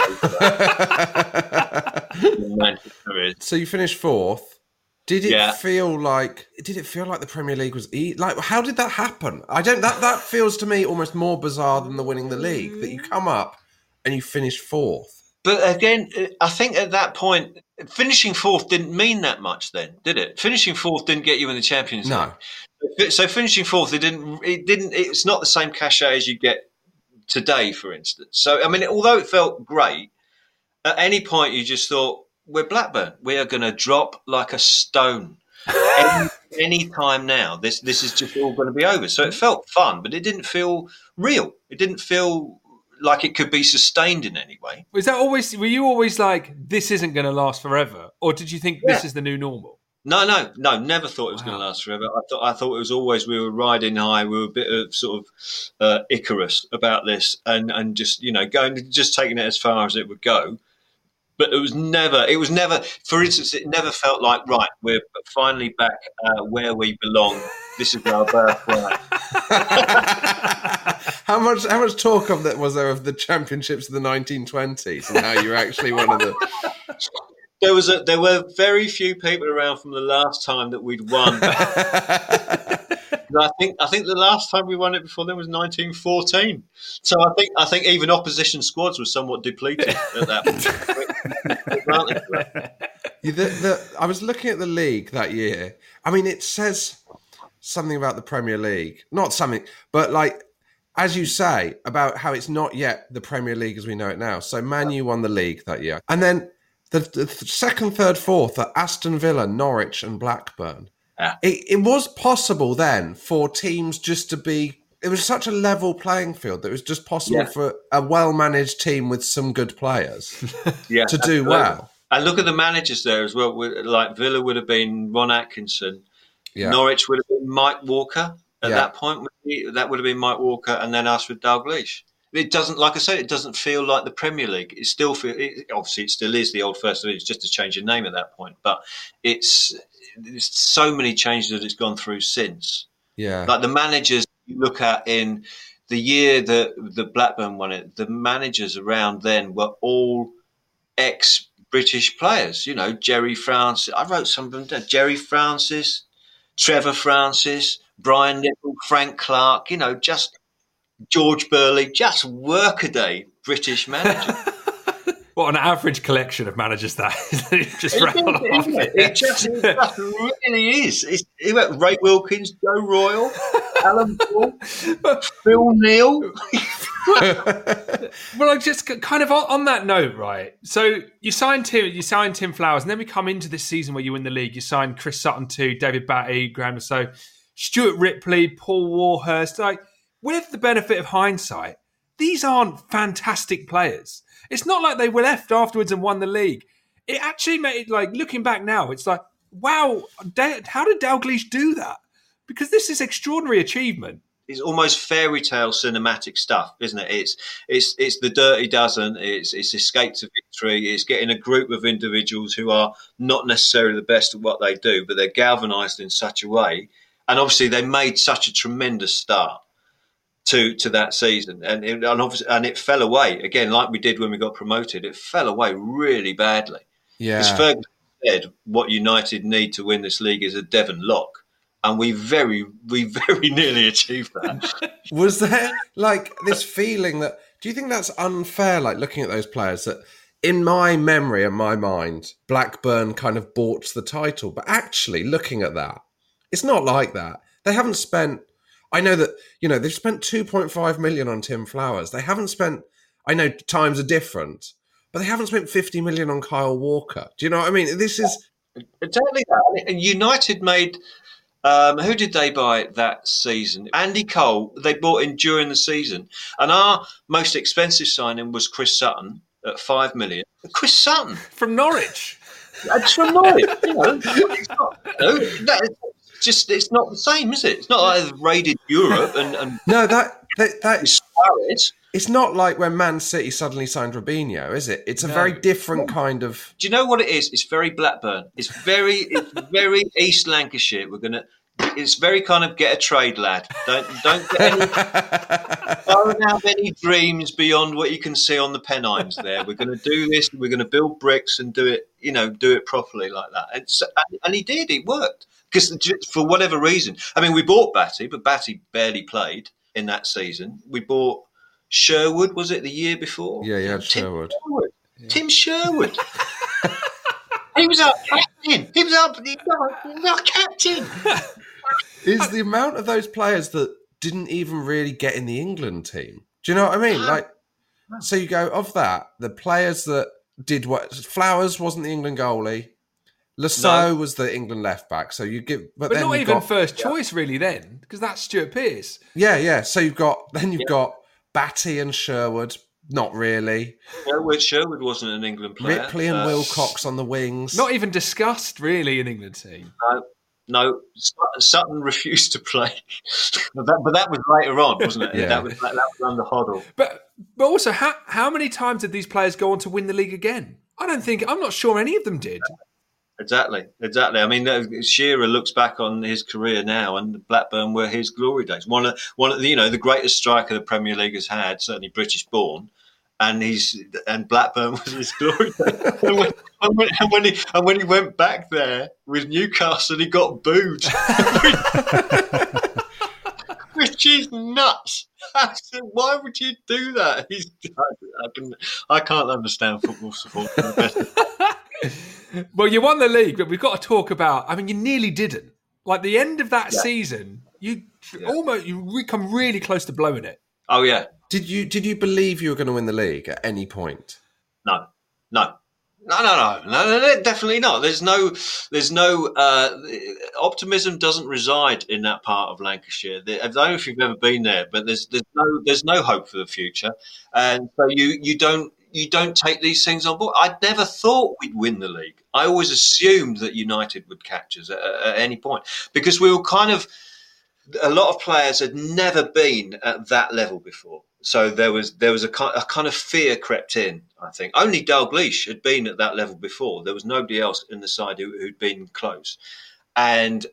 So you finished fourth. Did it Yeah. feel like? Did it feel like the Premier League was e- like? How did that happen? I don't. That that feels to me almost more bizarre than the winning the league. That you mm. come up and you finish fourth. But again, uh, I think at that point, finishing fourth didn't mean that much. Then, did it? Finishing fourth didn't get you in the Champions League. No. So finishing fourth, it didn't. It didn't. It's not the same cachet as you get today, for instance. So, I mean, although it felt great, at any point you just thought, we're Blackburn. We are going to drop like a stone. any, any time now, this this is just all going to be over. So it felt fun, but it didn't feel real. It didn't feel like it could be sustained in any way. Was that always? Were you always like, this isn't going to last forever, or did you think this is the new normal? No, no, no. Never thought it was going to last forever. I thought I thought it was always we were riding high. We were a bit of sort of uh, Icarus about this, and and just you know going just taking it as far as it would go. But it was never. It was never. For instance, it never felt like right. We're finally back uh, where we belong. This is our birthright. How much how much talk of that was there of the championships of the 1920s and how you're actually one of the There was a. There were very few people around from the last time that we'd won. I think I think the last time we won it before then was 1914. So I think I think even opposition squads were somewhat depleted at that point. The, the, I was looking at the league that year. I mean, it says something about the Premier League, not something, but like as you say about how it's not yet the Premier League as we know it now. So Man U won the league that year, and then the, the second, third, fourth are Aston Villa, Norwich, and Blackburn. Yeah. It, it was possible then for teams just to be. It was such a level playing field that it was just possible Yeah. for a well managed team with some good players yeah, to do absolutely. well. And look at the managers there as well. Like Villa would have been Ron Atkinson. Yeah. Norwich would have been Mike Walker at Yeah. that point. That would have been Mike Walker, and then us with Dalglish. It doesn't, like I said, it doesn't feel like the Premier League. It still feel, it, obviously, it still is the old First League. It's just a change in name at that point. But it's there's so many changes that it's gone through since. Yeah. Like the managers you look at in the year that the Blackburn won it, the managers around then were all ex British players. You know, Gerry Francis. I wrote some of them down. Gerry Francis, Trevor Francis, Brian Nicol, Frank Clark. You know, just George Burley, just workaday British manager. What an average collection of managers that is. just It is, off. it? It just, it just really is. It's, it went Ray Wilkins, Joe Royle, Alan Ball, Phil Neal. well, I just kind of on, on that note, right? So you signed Tim, you signed Tim Flowers, and then we come into this season where you win the league. You signed Chris Sutton too, David Batty, Graham so Stuart Ripley, Paul Warhurst. Like with the benefit of hindsight, these aren't fantastic players. It's not like they were left afterwards and won the league. It actually made like looking back now, it's like wow, how did Dalglish do that? Because this is extraordinary achievement. It's almost fairy tale cinematic stuff, isn't it? It's it's it's the dirty dozen. It's it's escape to victory. It's getting a group of individuals who are not necessarily the best at what they do, but they're galvanised in such a way, and obviously they made such a tremendous start to to that season, and it, and obviously and it fell away again, like we did when we got promoted. It fell away really badly. Yeah. As Ferguson said, what United need to win this league is a Devon Loch. And we very, we very nearly achieved that. Was there like this feeling that? Do you think that's unfair? Like looking at those players that, in my memory and my mind, Blackburn kind of bought the title, but actually looking at that, it's not like that. They haven't spent. I know that you know they've spent two point five million on Tim Flowers. They haven't spent. I know times are different, but they haven't spent fifty million on Kyle Walker. Do you know what I mean? This is Exactly that. And United made. Um, who did they buy that season? Andy Cole. They bought in during the season, and our most expensive signing was Chris Sutton at five million. Chris Sutton from Norwich. That's from Norwich. you know, it's not, you know, that, it's just it's not the same, is it? It's not like they've raided Europe and, and no that that, that is Suarez. It's not like when Man City suddenly signed Robinho, is it? It's a No. very different kind of. Do you know what it is? It's very Blackburn. It's very, it's very East Lancashire. We're gonna. It's very kind of get a trade, lad. Don't don't get any, don't have any dreams beyond what you can see on the Pennines. There, we're going to do this. We're going to build bricks and do it. You know, do it properly like that. And, so, and, and he did. It worked because for whatever reason. I mean, we bought Batty, but Batty barely played in that season. We bought Sherwood. Was it the year before? Yeah, yeah, Tim Sherwood. Sherwood. Tim Sherwood. he was our captain. He was our, he was our captain. Is the amount of those players that didn't even really get in the England team Do you know what I mean? Um, like, so you go of that the players that did what Flowers wasn't the England goalie. Le Saux No. was the England left back. So you give, but, But, then not you've even got, first choice, really, then, because that's Stuart Pearce. Yeah, yeah. So you've got then you've got Batty and Sherwood. Not really. Sherwood, Sherwood wasn't an England player. Ripley and Uh, Wilcox on the wings. Not even discussed, really, in England team. No, no, Sutton refused to play, but, that, but that was later on, wasn't it? Yeah. That was that, was under Hoddle. But but also, how how many times did these players go on to win the league again? I don't think I'm not sure any of them did. Exactly, exactly. I mean, Shearer looks back on his career now, and Blackburn were his glory days. One of one of the, you know the greatest striker the Premier League has had, certainly British born, and he's and Blackburn was his glory and, when, and, when, he and when he went back there with Newcastle, he got booed, which is nuts. I said, Why would you do that? He's, I, I can I can't understand football support. Well, you won the league, but we've got to talk about. I mean, you nearly didn't. Like the end of that Yeah. season, you almost you come really close to blowing it. Oh yeah, Did you did you believe you were going to win the league at any point? No, no, no, no, no, no, no, definitely not. There's no, there's no uh, optimism doesn't reside in that part of Lancashire. The- I don't know if you've ever been there, but there's there's no there's no hope for the future, and so you you don't you don't take these things on board. I'd never thought we'd win the league. I always assumed that United would catch us at, at any point because we were kind of a lot of players had never been at that level before. So there was there was a, a kind of fear crept in. I think only Dalglish had been at that level before. There was nobody else in the side who, who'd been close, and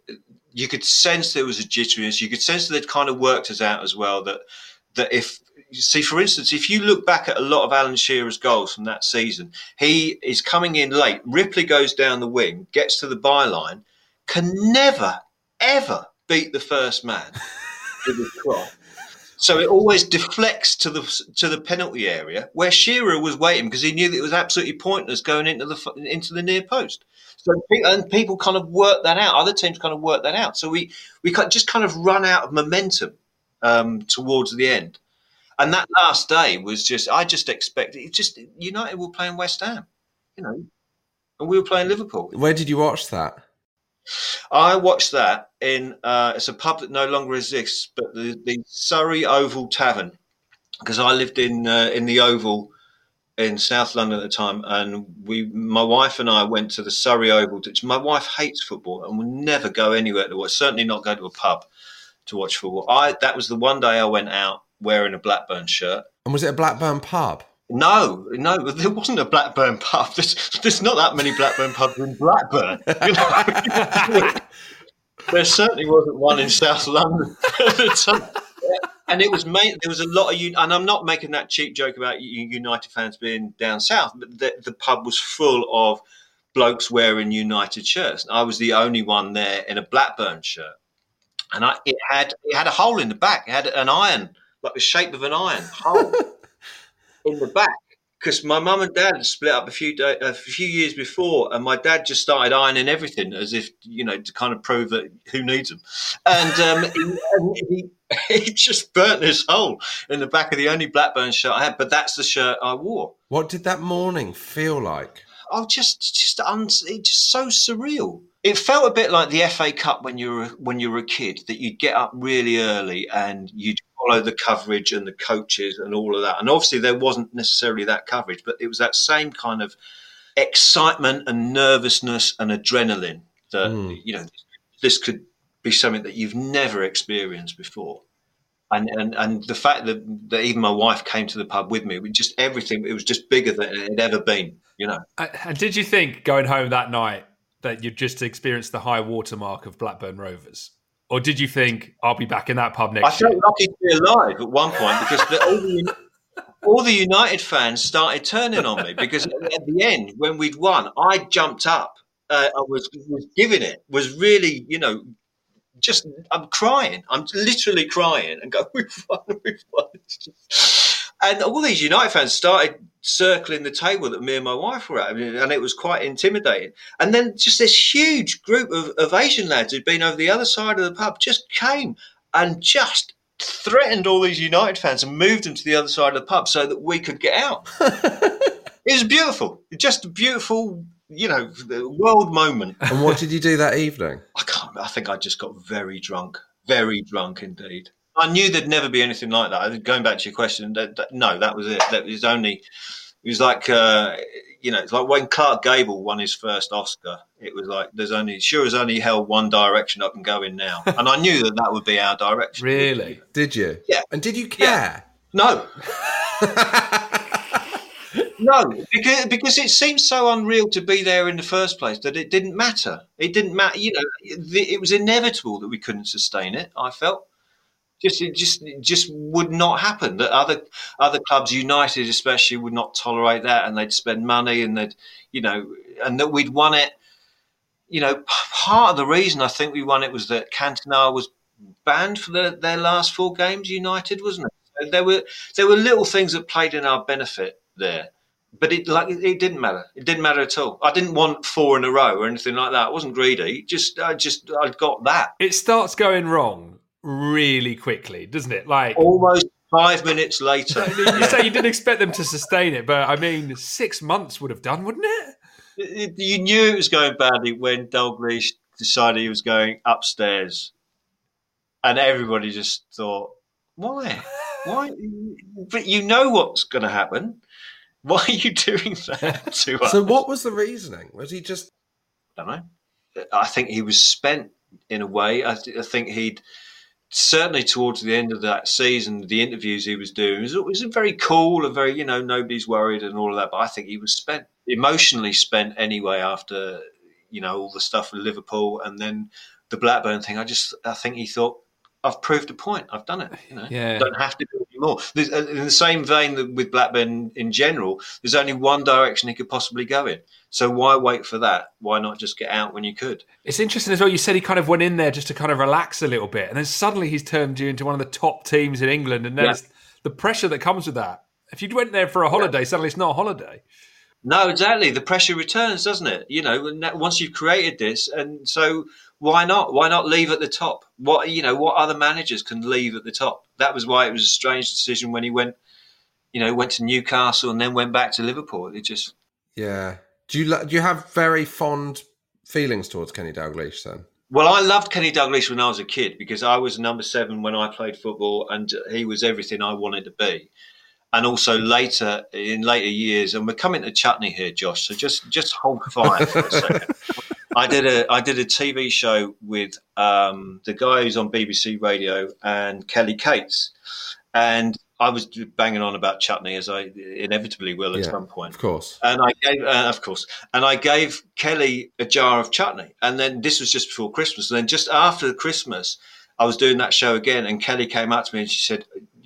you could sense there was a jitteriness. You could sense that they'd kind of worked us out as well. That that if see, for instance, if you look back at a lot of Alan Shearer's goals from that season, he is coming in late. Ripley goes down the wing, gets to the byline, can never ever beat the first man with his cross. So it always deflects to the to the penalty area where Shearer was waiting because he knew that it was absolutely pointless going into the into the near post. So and people kind of work that out. Other teams kind of work that out. So we we just kind of run out of momentum um, towards the end. And that last day was just I just expected it just United were playing West Ham, you know, and we were playing Liverpool. Where did you watch that? I watched that in uh, it's a pub that no longer exists, but the, the Surrey Oval Tavern, because I lived in uh, in the Oval in South London at the time, and we, my wife and I went to the Surrey Oval. Which my wife hates football and will never go anywhere to watch. Certainly not go to a pub to watch football. I that was the one day I went out wearing a Blackburn shirt. And was it a Blackburn pub? No, no, there wasn't a Blackburn pub. There's, there's not that many Blackburn pubs in Blackburn. You know? there certainly wasn't one in South London at the time. And it was made. There was a lot of, Un- and I'm not making that cheap joke about United fans being down south, but the, the pub was full of blokes wearing United shirts. I was the only one there in a Blackburn shirt, and I, it had it had a hole in the back. It had an iron, like the shape of an iron hole in the back because my mum and dad had split up a few day, a few years before, and my dad just started ironing everything as if you know to kind of prove that who needs them, and um, he, he he just burnt this hole in the back of the only Blackburn shirt I had, but that's the shirt I wore. What did that morning feel like? Oh, just just un- just so surreal. It felt a bit like the FA Cup when you were when you were a kid that you'd get up really early and you'd follow the coverage and the coaches and all of that. And obviously there wasn't necessarily that coverage, but it was that same kind of excitement and nervousness and adrenaline that you know this could be something that you've never experienced before. And, and and the fact that, that even my wife came to the pub with me, with just everything, it was just bigger than it had ever been, you know. Uh, And did you think going home that night that you'd just experienced the high watermark of Blackburn Rovers? Or did you think I'll be back in that pub next? I felt year? lucky to be alive at one point because the, all, the, all the United fans started turning on me because at the end, when we'd won, I jumped up. Uh, I was, was giving it, was really, you know, just, I'm crying. I'm literally crying and go, we've won, we've won. It's just- And all these United fans started circling the table that me and my wife were at, and it was quite intimidating. And then just this huge group of, of Asian lads who'd been over the other side of the pub just came and just threatened all these United fans and moved them to the other side of the pub so that we could get out. it was beautiful, just a beautiful, you know, world moment. And what did you do that evening? I can't. I think I just got very drunk, very drunk indeed. I knew there'd never be anything like that. Going back to your question, that, that, no, that was it. That was only. It was like uh, you know, it's like when Clark Gable won his first Oscar. It was like there's only sure as only held one direction I can go in now, and I knew that that would be our direction. Really? Did you? Yeah. And did you care? No. no, because because it seems so unreal to be there in the first place that it didn't matter. It didn't matter. You know, it, it was inevitable that we couldn't sustain it. I felt just it just it just would not happen. That other other clubs, United especially, would not tolerate that, and they'd spend money, and they'd you know, and that we'd won it. You know, part of the reason I think we won it was that Cantona was banned for the, their last four games. United wasn't it? So there were there were little things that played in our benefit there. But it like it didn't matter. It didn't matter at all. I didn't want four in a row or anything like that. I wasn't greedy. Just I just I got that. It starts going wrong really quickly, doesn't it? Like almost five minutes later. you say you didn't expect them to sustain it, but I mean, six months would have done, wouldn't it? You knew it was going badly when Dalglish decided he was going upstairs, and everybody just thought, "Why? Why?" But you know what's going to happen. Why are you doing that to us? So, what was the reasoning? Was he just? I don't know. I think he was spent in a way. I, th- I think he'd certainly towards the end of that season, the interviews he was doing was, was very cool and very, you know, nobody's worried and all of that. But I think he was spent, emotionally spent anyway after, you know, all the stuff with Liverpool and then the Blackburn thing. I just, I think he thought, I've proved a point. I've done it. You know, Yeah. don't have to do There's, uh, in the same vein that with Blackburn in general, there's only one direction he could possibly go in. So why wait for that? Why not just get out when you could? It's interesting as well. You said he kind of went in there just to kind of relax a little bit, and then suddenly he's turned you into one of the top teams in England, and there's the pressure that comes with that. If you went there for a holiday, suddenly it's not a holiday. No, exactly. The pressure returns, doesn't it? You know, once you've created this, and so why not? Why not leave at the top? What you know, what other managers can leave at the top? That was why it was a strange decision when he went, you know, went to Newcastle and then went back to Liverpool. It just Yeah. Do you do you have very fond feelings towards Kenny Dalglish then? Well, I loved Kenny Dalglish when I was a kid because I was number seven when I played football, and he was everything I wanted to be. And also later, in later years, and we're coming to Chutney here, Josh. So just just hold fire for a second. I did a I did a TV show with um, the guy who's on BBC Radio and Kelly Cates, and I was banging on about Chutney as I inevitably will at Yeah, some point Of course. and I gave, uh, of course, and I gave Kelly a jar of chutney. And then this was just before Christmas. And then just after Christmas, I was doing that show again, and Kelly came up to me and she said,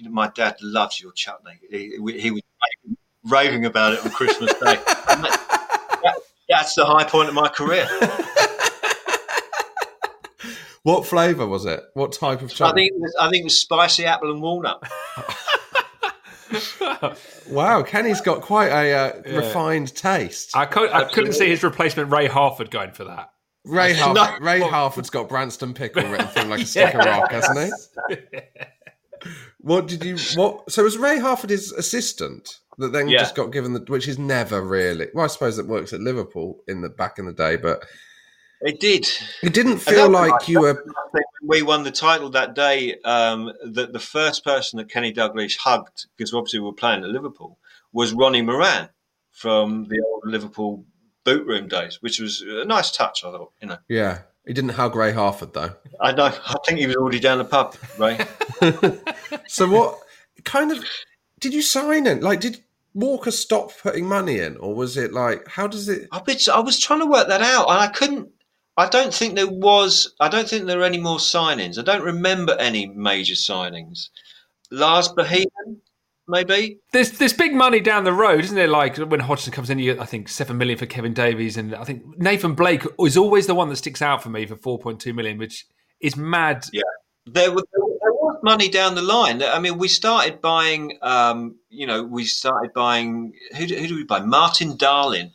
"My dad loves your chutney. He, he was raving, about it on Christmas Day." And that's the high point of my career. What flavour was it? What type of chocolate? I chocolate? think it was, I think it was spicy apple and walnut. Wow, Kenny's got quite a uh, Yeah. refined taste. I, co- I couldn't see his replacement Ray Harford going for that. Ray, No. Harford, Ray Harford's got Branston Pickle written through like a stick of rock, hasn't he? What did you? What? So was Ray Harford his assistant that then Yeah. just got given the, which is never really. Well, I suppose it works at Liverpool in the back in the day, but It did. it didn't feel like nice. you were. That was nice when we won the title that day. Um, that the first person that Kenny Dalglish hugged, because obviously we were playing at Liverpool, was Ronnie Moran from the old Liverpool boot room days, which was a nice touch. I thought, you know, Yeah, he didn't hug Ray Harford though. I know. I think he was already down the pub, Ray. So what kind of did you sign in? Like, did Walker stop putting money in, or was it like how does it? I've been, I was trying to work that out, and I couldn't. I don't think there was. I don't think there were any more signings. I don't remember any major signings. Lars Bohinen, maybe. There's there's big money down the road, isn't there? Like when Hodgson comes in, you get I think seven million for Kevin Davies, and I think Nathan Blake is always the one that sticks out for me for four point two million, which is mad. Yeah, there was, there was money down the line. I mean, we started buying. Um, you know, we started buying. Who, do- who do we buy? Martin Dahlin.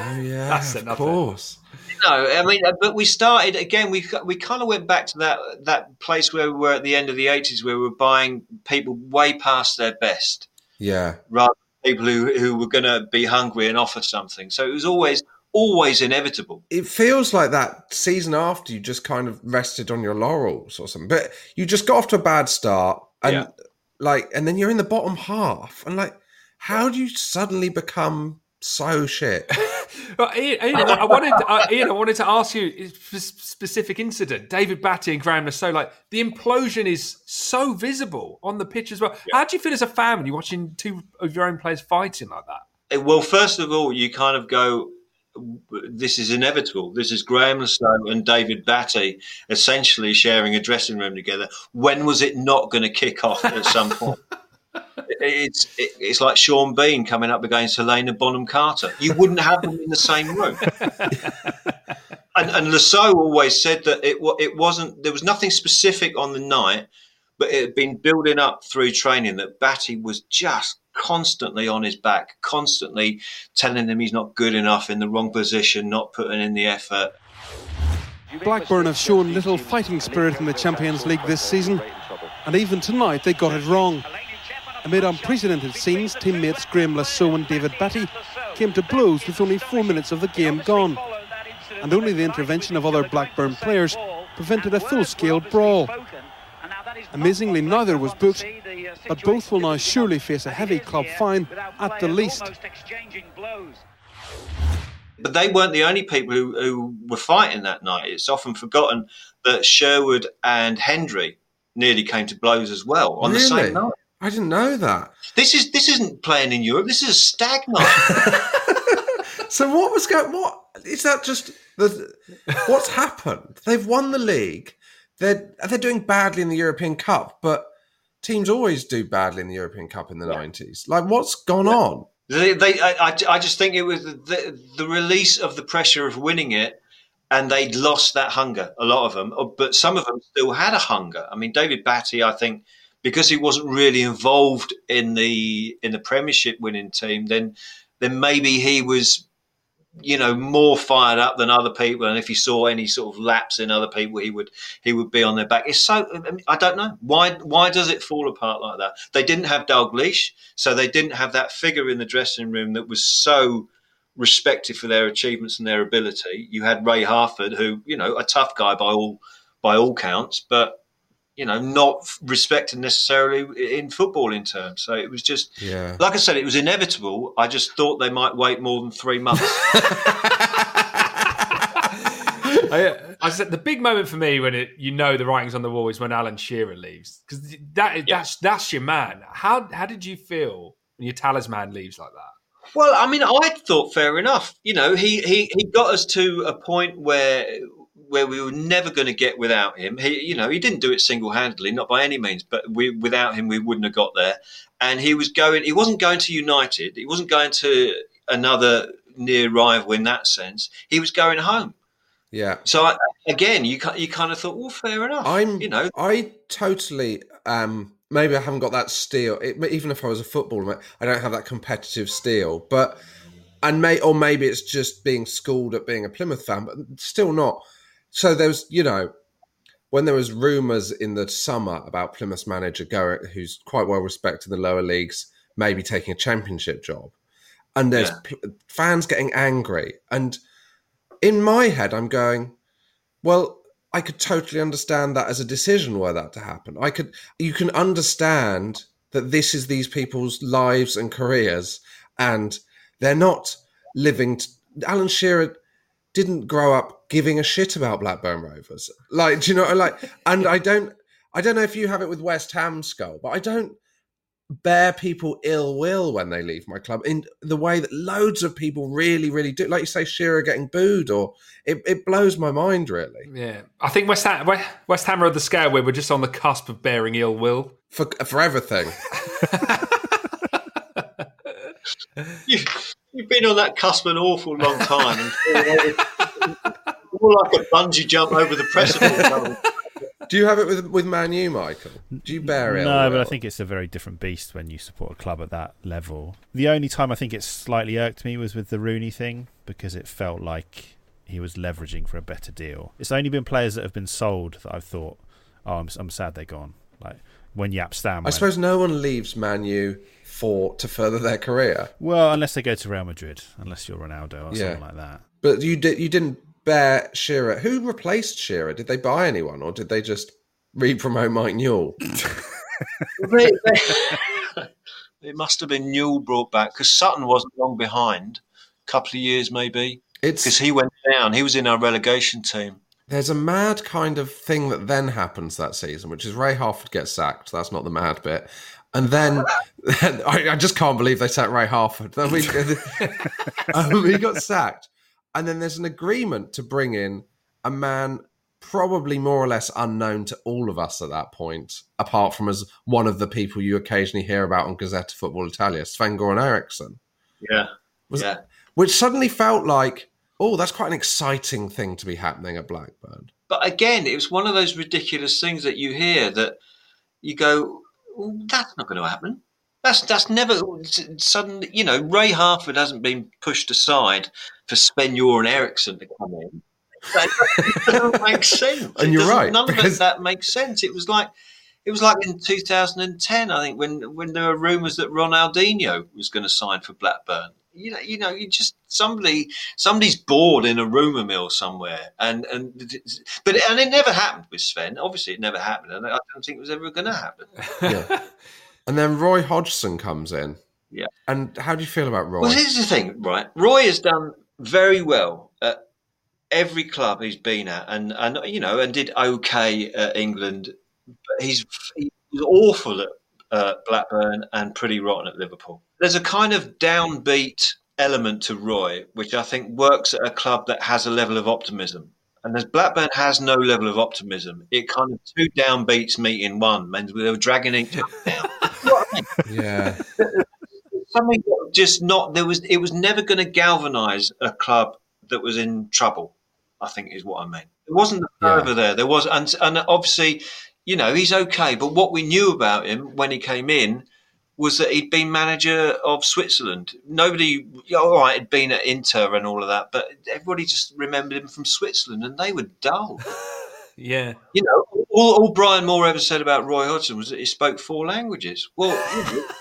Oh yeah, That's of another- course. know. I mean, uh, but we started again. We we kind of went back to that that place where we were at the end of the eighties, where we were buying people way past their best, Yeah. rather than people who who were going to be hungry and offer something. So it was always always inevitable. It feels like that season after you just kind of rested on your laurels or something. But you just got off to a bad start and Yeah. like and then you're in the bottom half and like how do you suddenly become so shit? But Ian, Ian, I wanted, uh, Ian, I wanted to ask you a specific incident. David Batty and Graeme Le Saux, like the implosion is so visible on the pitch as well. How do you feel as a fan when you're watching two of your own players fighting like that? Well, first of all, you kind of go, this is inevitable. This is Graeme Le Saux and David Batty essentially sharing a dressing room together. When was it not going to kick off at some point? It's it, it's like Sean Bean coming up against Helena Bonham Carter. You wouldn't have them in the same room. and, and Le Saux always said that it it wasn't there was nothing specific on the night, but it had been building up through training that Batty was just constantly on his back, constantly telling him he's not good enough in the wrong position, not putting in the effort. Blackburn have shown little fighting spirit in the Champions League this season, and even tonight they got it wrong. Amid unprecedented scenes, teammates Graeme Le Saux and David Batty came to blows with only four minutes of the game gone, and only the intervention of other Blackburn players prevented a full-scale brawl. Amazingly, neither was booked, but both will now surely face a heavy club fine at the least. But they weren't the only people who, who were fighting that night. It's often forgotten that Sherwood and Hendry nearly came to blows as well on the Really? same night. I didn't know that. This is this isn't playing in Europe. This is a stag night. So what was going? What is that? Just the what's happened? They've won the league. They're they're doing badly in the European Cup, but teams always do badly in the European Cup in the nineties. Like what's gone on? They, they I, I, I just think it was the, the release of the pressure of winning it, and they'd lost that hunger. A lot of them, Uh, but some of them still had a hunger. I mean, David Batty, I think, because he wasn't really involved in the in the Premiership winning team, then then maybe he was, you know, more fired up than other people. And if he saw any sort of lapse in other people, he would he would be on their back. It's so I, don't know why why does it fall apart like that? They didn't have Dalglish, so they didn't have that figure in the dressing room that was so respected for their achievements and their ability. You had Ray Harford, who you know a tough guy by all by all counts, but you know not respected necessarily in football in terms. So it was just Yeah. like I said, it was inevitable. I just thought they might wait more than three months. I, I said the big moment for me when it, you know the writing's on the wall is when Alan Shearer leaves because that that's that's your man. How how did you feel when your talisman leaves like that? Well, I mean, I thought fair enough. You know, he, he, he got us to a point where where we were never going to get without him. He, you know, he didn't do it single handedly, not by any means, but we without him we wouldn't have got there. And he was going. He wasn't going to United. He wasn't going to another near rival in that sense. He was going home. Yeah. So I, again, you you kind of thought, well, fair enough. I'm, you know, I totally. Um, maybe I haven't got that steel. It, even if I was a footballer, I don't have that competitive steel. But and may or maybe it's just being schooled at being a Plymouth fan, but still not. So there was, you know, when there was rumours in the summer about Plymouth manager going, who's quite well respected in the lower leagues, maybe taking a championship job, and there's Yeah. pl- fans getting angry, and in my head, I'm going, well, I could totally understand that as a decision were that to happen. I could, you can understand that this is these people's lives and careers, and they're not living. T- Alan Shearer didn't grow up giving a shit about Blackburn Rovers. Like, do you know? Like, and I don't, I don't know if you have it with West Ham Skull, but I don't bear people ill will when they leave my club in the way that loads of people really, really do. Like you say, Shearer getting booed, or it, it blows my mind really. Yeah, I think West Ham, West- West Ham are at the scale where we're just on the cusp of bearing ill will. For for everything. you, you've been on that cusp an awful long time. And more like a bungee jump over the precipice. Do you have it with with Man U, Michael? Do you bear it? No, but I think it's a very different beast when you support a club at that level. The only time I think it slightly irked me was with the Rooney thing because it felt like he he was leveraging for a better deal. It's only been players that have been sold that I've thought, oh, I'm, I'm sad they're gone. Like when Jaap Stam. I suppose no one leaves Man U for to further their career. Well, unless they go to Real Madrid, unless you're Ronaldo or Yeah. something like that. But you did you didn't bear Shearer. Who replaced Shearer? Did they buy anyone, or did they just re-promote Mike Newell? They- they- it must have been Newell brought back because Sutton wasn't long behind, a couple of years maybe. Because he went down. He was in our relegation team. There's a mad kind of thing that then happens that season, which is Ray Harford gets sacked. That's not the mad bit. And then I, I just can't believe they sacked Ray Harford. Then we, um, he got sacked. And then there's an agreement to bring in a man probably more or less unknown to all of us at that point, apart from as one of the people you occasionally hear about on Gazzetta Football Italia, Sven Goran Eriksson. Yeah. Was- yeah. Which suddenly felt like, oh, that's quite an exciting thing to be happening at Blackburn. But again, it was one of those ridiculous things that you hear that you go, "Oh, that's not going to happen. That's that's never suddenly. You know, Ray Harford hasn't been pushed aside for Sven Goran Eriksson to come in. That doesn't make sense. And you're right, None because- of that makes sense. It was like it was like in 2010, I think, when when there were rumours that Ronaldinho was going to sign for Blackburn. You know, you know, you just somebody somebody's bored in a rumour mill somewhere, and and but and it never happened with Sven. Obviously, it never happened, and I don't think it was ever going to happen. Yeah. And then Roy Hodgson comes in. Yeah. And how do you feel about Roy? Well, here's the thing, right? Roy has done very well at every club he's been at, and and you know, and did okay at England. But he's he was awful at uh, Blackburn and pretty rotten at Liverpool. There's a kind of downbeat element to Roy, which I think works at a club that has a level of optimism. And as Blackburn has no level of optimism, it kind of two downbeats meet in one. And they were dragging each other down. You know what I mean? Yeah. something just not there was it was never going to galvanize a club that was in trouble i think is what i mean there wasn't the fervor there there was and, and obviously you know he's okay but what we knew about him when he came in was that he'd been manager of switzerland nobody all right he'd been at inter and all of that but everybody just remembered him from switzerland and they were dull Yeah. you know, all, all Brian Moore ever said about Roy Hodgson was that he spoke four languages. Well,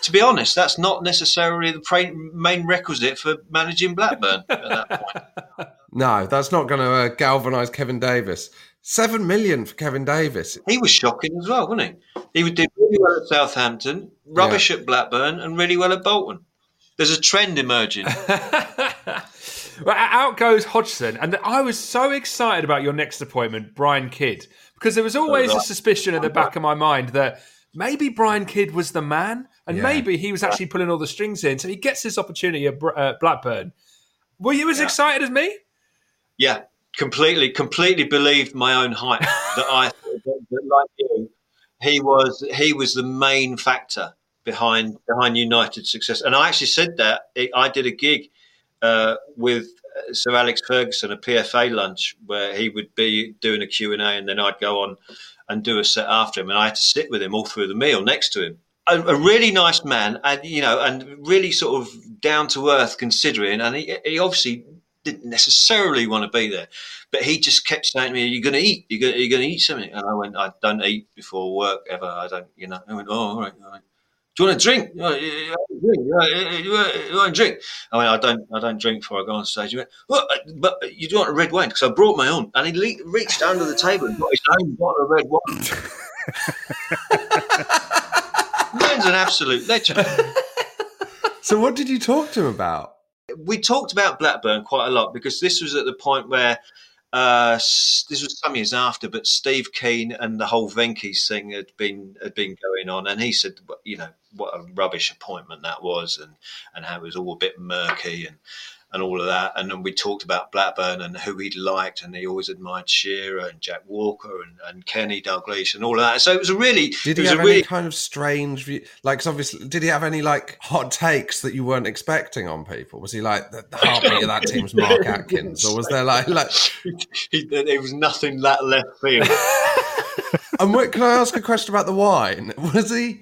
to be honest, that's not necessarily the main requisite for managing Blackburn at that point. No, that's not going to uh, galvanise Kevin Davies. Seven million for Kevin Davies. He was shocking as well, wasn't he? He did really well at Southampton, rubbish at Blackburn, and really well at Bolton. There's a trend emerging. Well, out goes Hodgson, and I was so excited about your next appointment, Brian Kidd, because there was always a suspicion at the back of my mind that maybe Brian Kidd was the man, and Yeah. maybe he was actually pulling all the strings in. So he gets this opportunity at uh, Blackburn. Were you as excited as me? Yeah, completely, completely believed my own hype that I that, that, like you, he was he was the main factor behind behind United's success. And I actually said that I did a gig uh, with uh, Sir Alex Ferguson, a PFA lunch, where he would be doing a Q and A, and then I'd go on and do a set after him, and I had to sit with him all through the meal next to him. A, a really nice man, and you know, and really sort of down to earth considering, and he, he obviously didn't necessarily want to be there, but he just kept saying to me, "You're going to eat. You're going, to eat something." And I went, "I don't eat before work ever. I don't, you know." I went, "Oh, all right, all right. Do you want a drink? You want, a drink? You want, you want- you want a drink?" I mean, "I don't, I don't drink before I go on stage." He went, well, uh, "But uh, you do want a red wine?" Because I brought my own, and he le- reached under the table and got his own bottle of red wine. Man's an absolute legend. So, what did you talk to him about? We talked about Blackburn quite a lot because this was at the point where uh, this was some years after, but Steve Kean and the whole Venky's thing had been had been going on, and he said, you know, what a rubbish appointment that was, and and how it was all a bit murky and and all of that, and then we talked about Blackburn and who he'd liked, and he always admired Shearer and Jack Walker and, and Kenny Dalglish and all of that. So it was a really, Did it he was have a really any kind of strange view? Like, obviously, did he have any like hot takes that you weren't expecting on people? Was he like the, the heartbeat of that team's Mark Atkins, or was there like like? he, there was nothing that left field. And what, can I ask a question about the wine? Was he?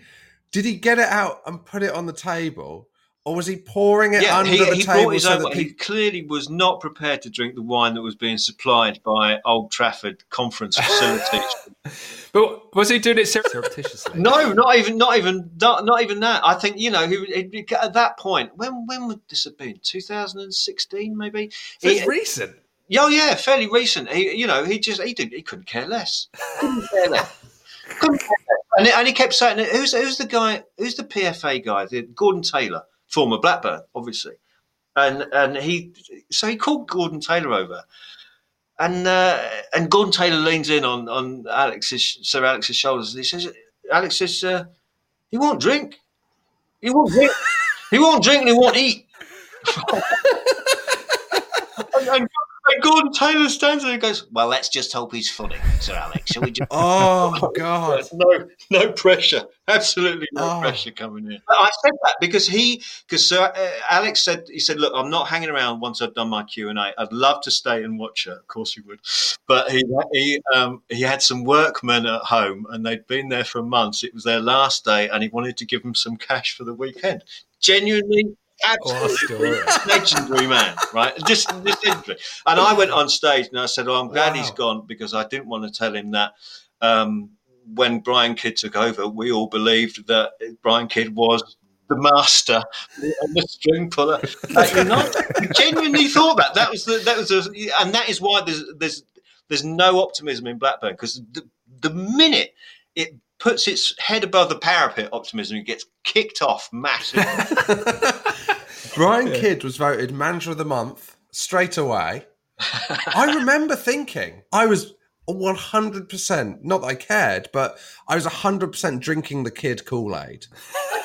Did he get it out and put it on the table, or was he pouring it yeah, under he, the he table? brought his so own. that He people- clearly was not prepared to drink the wine that was being supplied by Old Trafford conference facilities. But was he doing it surreptitiously? no, not even, not even, not, not even that. I think you know, he, he, at that point, when when would this have been? 2016, maybe. So it's He- recent. Yeah, oh, yeah, fairly recent. He, you know, he just he did he couldn't care less. Couldn't care less. Couldn't care less. And, and he kept saying, "Who's who's the guy? Who's the PFA guy? The Gordon Taylor, former Blackburn, obviously." And and he so he called Gordon Taylor over, and uh, and Gordon Taylor leans in on on Alex's Sir Alex's shoulders, and he says, "Alex says uh, he won't drink. He won't drink. he won't drink, and he won't eat." and, and, and Gordon Taylor stands there and goes, "Well, let's just hope he's funny, Sir Alex. Shall we just?" Oh God! no, no pressure. Absolutely no Oh. pressure coming in. I said that because he, because Sir uh, Alex said, he said, "Look, I'm not hanging around once I've done my Q and A. I'd love to stay and watch it. Of course, he would, but he he um, he had some workmen at home and they'd been there for months. It was their last day, and he wanted to give them some cash for the weekend. Genuinely." Absolutely legendary man, right? Just, just legendary. And I went on stage and I said, "Oh, I'm glad he's gone because I didn't want to tell him that um, when Brian Kidd took over, we all believed that Brian Kidd was the master and the string puller at United. We genuinely thought that. That was the, that was a, and that is why there's there's there's no optimism in Blackburn because the, the minute it puts its head above the parapet, optimism it gets kicked off massively. Brian Kidd was voted manager of the month straight away. I remember thinking I was 100%, not that I cared, but I was 100% drinking the Kid Kool Aid.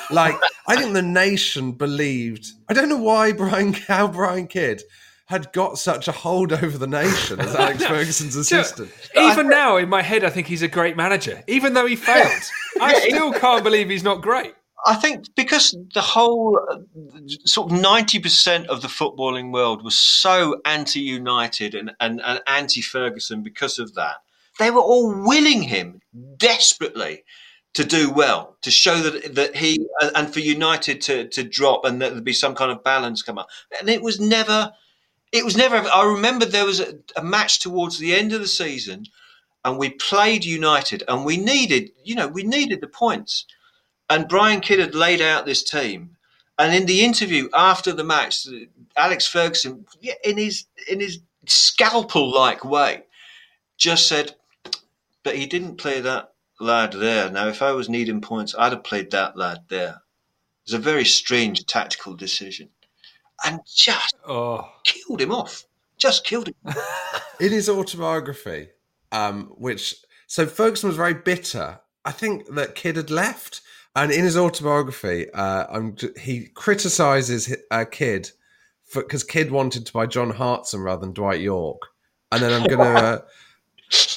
Like, I think the nation believed, I don't know why Brian, how Brian Kidd had got such a hold over the nation as Alex Ferguson's assistant. Even now, in my head, I think he's a great manager, even though he failed. I still can't believe he's not great. I think because the whole uh, sort of ninety percent of the footballing world was so anti-United and, and, and anti-Ferguson because of that, they were all willing him desperately to do well, to show that that he and- for United to to drop and that there'd be some kind of balance come up. And it was never, it was never. I remember there was a, a match towards the end of the season, and we played United, and we needed, you know, we needed the points. And Brian Kidd had laid out this team. And in the interview after the match, Alex Ferguson, in his in his scalpel-like way, just said, "But he didn't play that lad there. Now, if I was needing points, I'd have played that lad there." It's a very strange tactical decision, and just Oh, killed him off. Just killed him. in his autobiography, um, which so Ferguson was very bitter. I think that Kidd had left, and in his autobiography, uh, I'm, he criticizes uh, Kidd because Kidd wanted to buy John Hartson rather than Dwight Yorke, and then I'm gonna uh,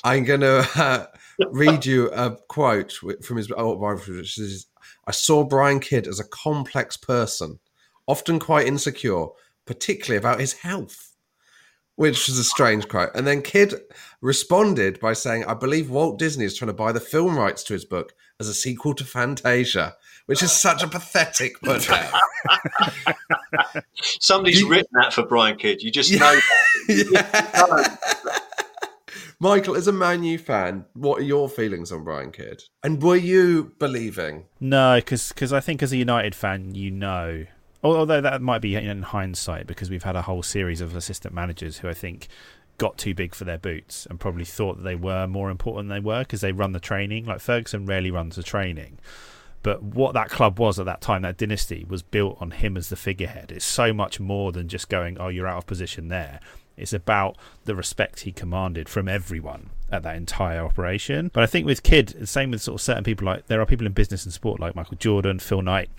I'm gonna uh, read you a quote from his autobiography, which is, "I saw Brian Kidd as a complex person, often quite insecure, particularly about his health." which was a strange quote. And then Kidd responded by saying, I believe Walt Disney is trying to buy the film rights to his book as a sequel to Fantasia, which is such a pathetic put out. Somebody's written that for Brian Kidd. You just know. Michael, as a Man U fan, what are your feelings on Brian Kidd? And were you believing? No, because I think as a United fan, you know. Although that might be in hindsight, because we've had a whole series of assistant managers who I think got too big for their boots and probably thought that they were more important than they were because they run the training. Like Ferguson rarely runs the training. But what that club was at that time, that dynasty, was built on him as the figurehead. It's so much more than just going, oh, you're out of position there. It's about the respect he commanded from everyone at that entire operation. But I think with Kidd, the same with sort of certain people, like there are people in business and sport like Michael Jordan, Phil Knight.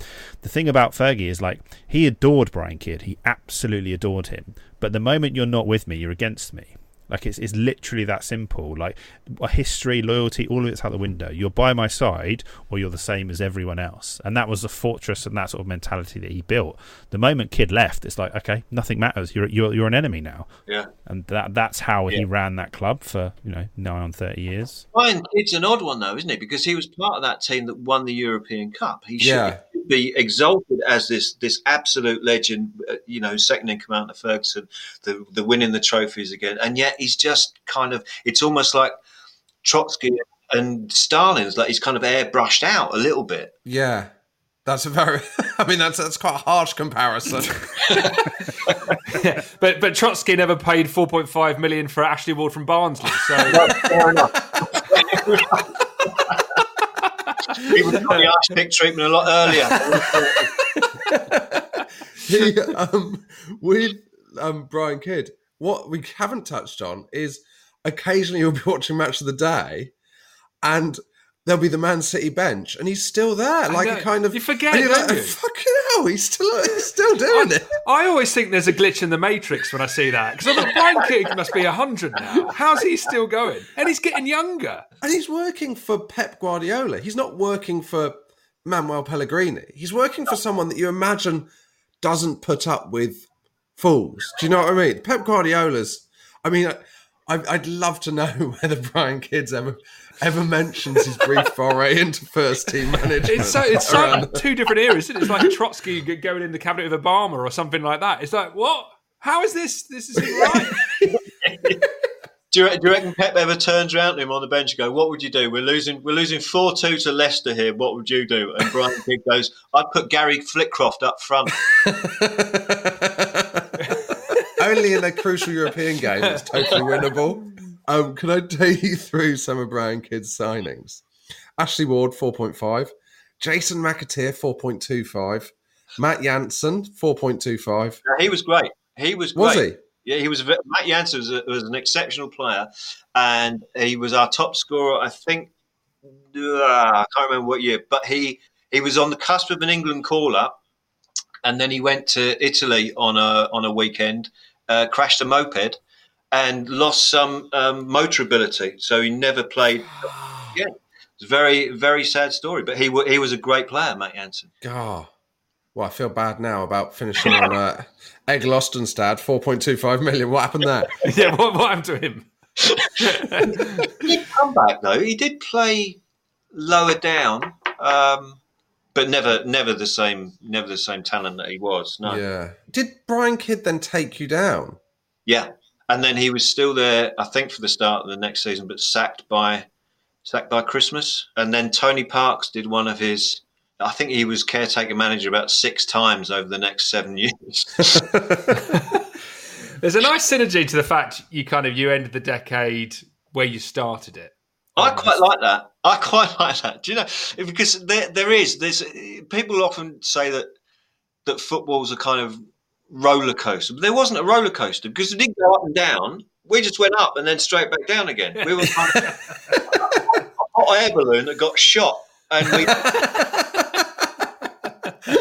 The thing about Fergie is like he adored Brian Kidd. He absolutely adored him. But the moment you're not with me, you're against me. Like it's it's literally that simple. Like a history, loyalty, all of it's out the window. You're by my side, or you're the same as everyone else. And that was the fortress and that sort of mentality that he built. The moment Kidd left, it's like okay, nothing matters. You're you're you're an enemy now. Yeah. And that that's how he ran that club for you know nine on thirty years. Brian Kidd's an odd one though, isn't he? Because he was part of that team that won the European Cup. He should Yeah. be be exalted as this this absolute legend, uh, you know, second in command to Ferguson, the the winning the trophies again, and yet he's just kind of. It's almost like Trotsky and Stalin's like he's kind of airbrushed out a little bit. Yeah. That's a very. I mean, that's that's quite a harsh comparison. yeah, but but Trotsky never paid 4.5 million for Ashley Ward from Barnsley. So fair enough. he would have got the arse pick treatment a lot earlier. he, um, with um, Brian Kidd, what we haven't touched on is occasionally you'll be watching Match of the Day, and there'll be the Man City bench, and he's still there, like a kind of. You forget, you're don't like, you? fucking hell, he's still he's still doing it. I always think there's a glitch in the Matrix when I see that because I Brian Kidd must be 100 now. How's he still going? And he's getting younger. And he's working for Pep Guardiola. He's not working for Manuel Pellegrini. He's working for someone that you imagine doesn't put up with fools. Do you know what I mean? Pep Guardiola's. I mean, I, I'd love to know whether Brian Kidd's ever ever mentions his brief foray into first team management. It's so it's so around- two different eras. Isn't it? It's like Trotsky going in the cabinet of Obama or something like that. It's like what? How is this? This is right. Do you, do you reckon Pep ever turns around to him on the bench and go, "What would you do? We're losing. We're losing four two to Leicester here. What would you do?" And Brian Kidd goes, "I'd put Garry Flitcroft up front." Only in a crucial European game, it's totally winnable. Um, can I take you through some of Brian Kidd's signings? Ashley Ward, 4.5. Jason McAteer, 4.25. Matt Jansen, 4.25. He was great. He was great. Was he? Yeah, he was. Matt Jansen was, a, was an exceptional player, and he was our top scorer. I think uh, I can't remember what year, but he he was on the cusp of an England call up, and then he went to Italy on a on a weekend, uh, crashed a moped, and lost some um, motor ability. So he never played. Yeah, it's a very very sad story. But he wa- he was a great player, Matt Jansen. God. Well, I feel bad now about finishing on uh, Egil Ostenstad, 4.25 million. What happened there? yeah, what, what happened to him? he did come back though. He did play lower down, um, but never, never the same, never the same talent that he was. No, Yeah. Did Brian Kidd then take you down? yeah. And then he was still there, I think, for the start of the next season, but sacked by sacked by Christmas. And then Tony Parkes did one of his. I think he was caretaker manager about six times over the next seven years. There's a nice synergy to the fact you kind of you ended the decade where you started it. I quite like that. I quite like that. Do you know? Because there, there is. There's people often say that that football's a kind of roller coaster, but there wasn't a roller coaster because it didn't go up and down. We just went up and then straight back down again. We were kind of a hot air balloon that got shot, and we.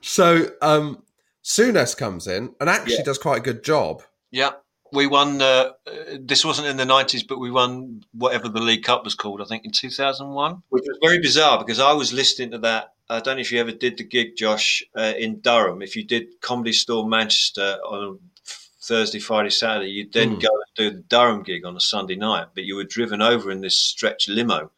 So, um, Souness comes in and actually Yeah. does quite a good job. Yeah, we won. Uh, this wasn't in the nineties, but we won whatever the League Cup was called. I think in two thousand one, which was very bizarre because I was listening to that. I don't know if you ever did the gig, Josh, uh, in Durham. If you did Comedy Store Manchester on Thursday, Friday, Saturday, you'd then Hmm. go and do the Durham gig on a Sunday night. But you were driven over in this stretch limo.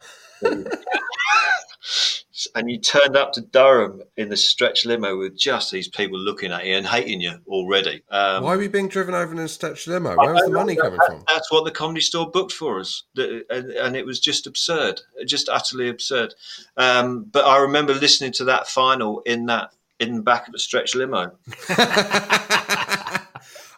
And you turned up to Durham in the stretch limo with just these people looking at you and hating you already. Um, Why are we being driven over in a stretch limo? Where was the money coming that- from? That's what the comedy store booked for us, The- and, and it was just absurd, just utterly absurd. Um, but I remember listening to that final in that in the back of the stretch limo.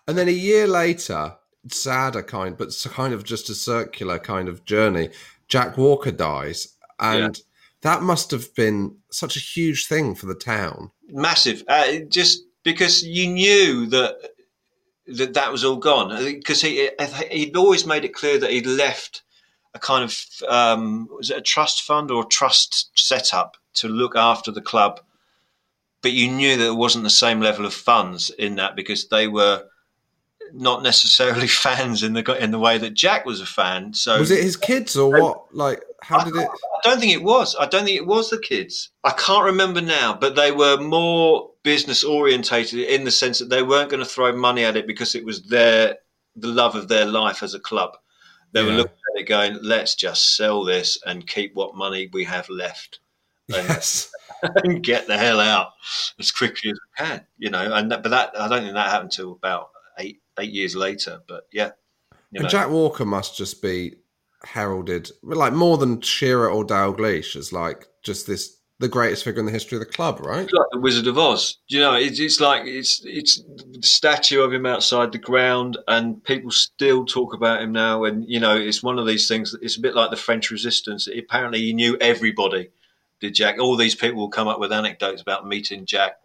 And then a year later, sadder kind, but kind of just a circular kind of journey. Jack Walker dies, and that must have been such a huge thing for the town. Massive, uh, just because you knew that that that was all gone. Because he he'd always made it clear that he'd left a kind of um, was it a trust fund or a trust setup to look after the club, but you knew that it wasn't the same level of funds in that because they were not necessarily fans in the in the way that Jack was a fan. So Was it his kids or what? Like, how did it? I don't think it was. I don't think it was the kids. I can't remember now, but they were more business orientated in the sense that they weren't going to throw money at it because it was their the love of their life as a club. They were looking at it going, let's just sell this and keep what money we have left. and, Yes. and get the hell out as quickly as we can. You know, and that, but that I don't think that happened until about eight eight years later. But yeah, you And. Jack Walker must just be heralded, like more than Shearer or Dalglish, as like just this the greatest figure in the history of the club, right? It's like the Wizard of Oz. You know, it's, it's like it's it's the statue of him outside the ground, and people still talk about him now. And you know, it's one of these things. It's a bit like the French Resistance. Apparently, he knew everybody. Did Jack? All these people will come up with anecdotes about meeting Jack.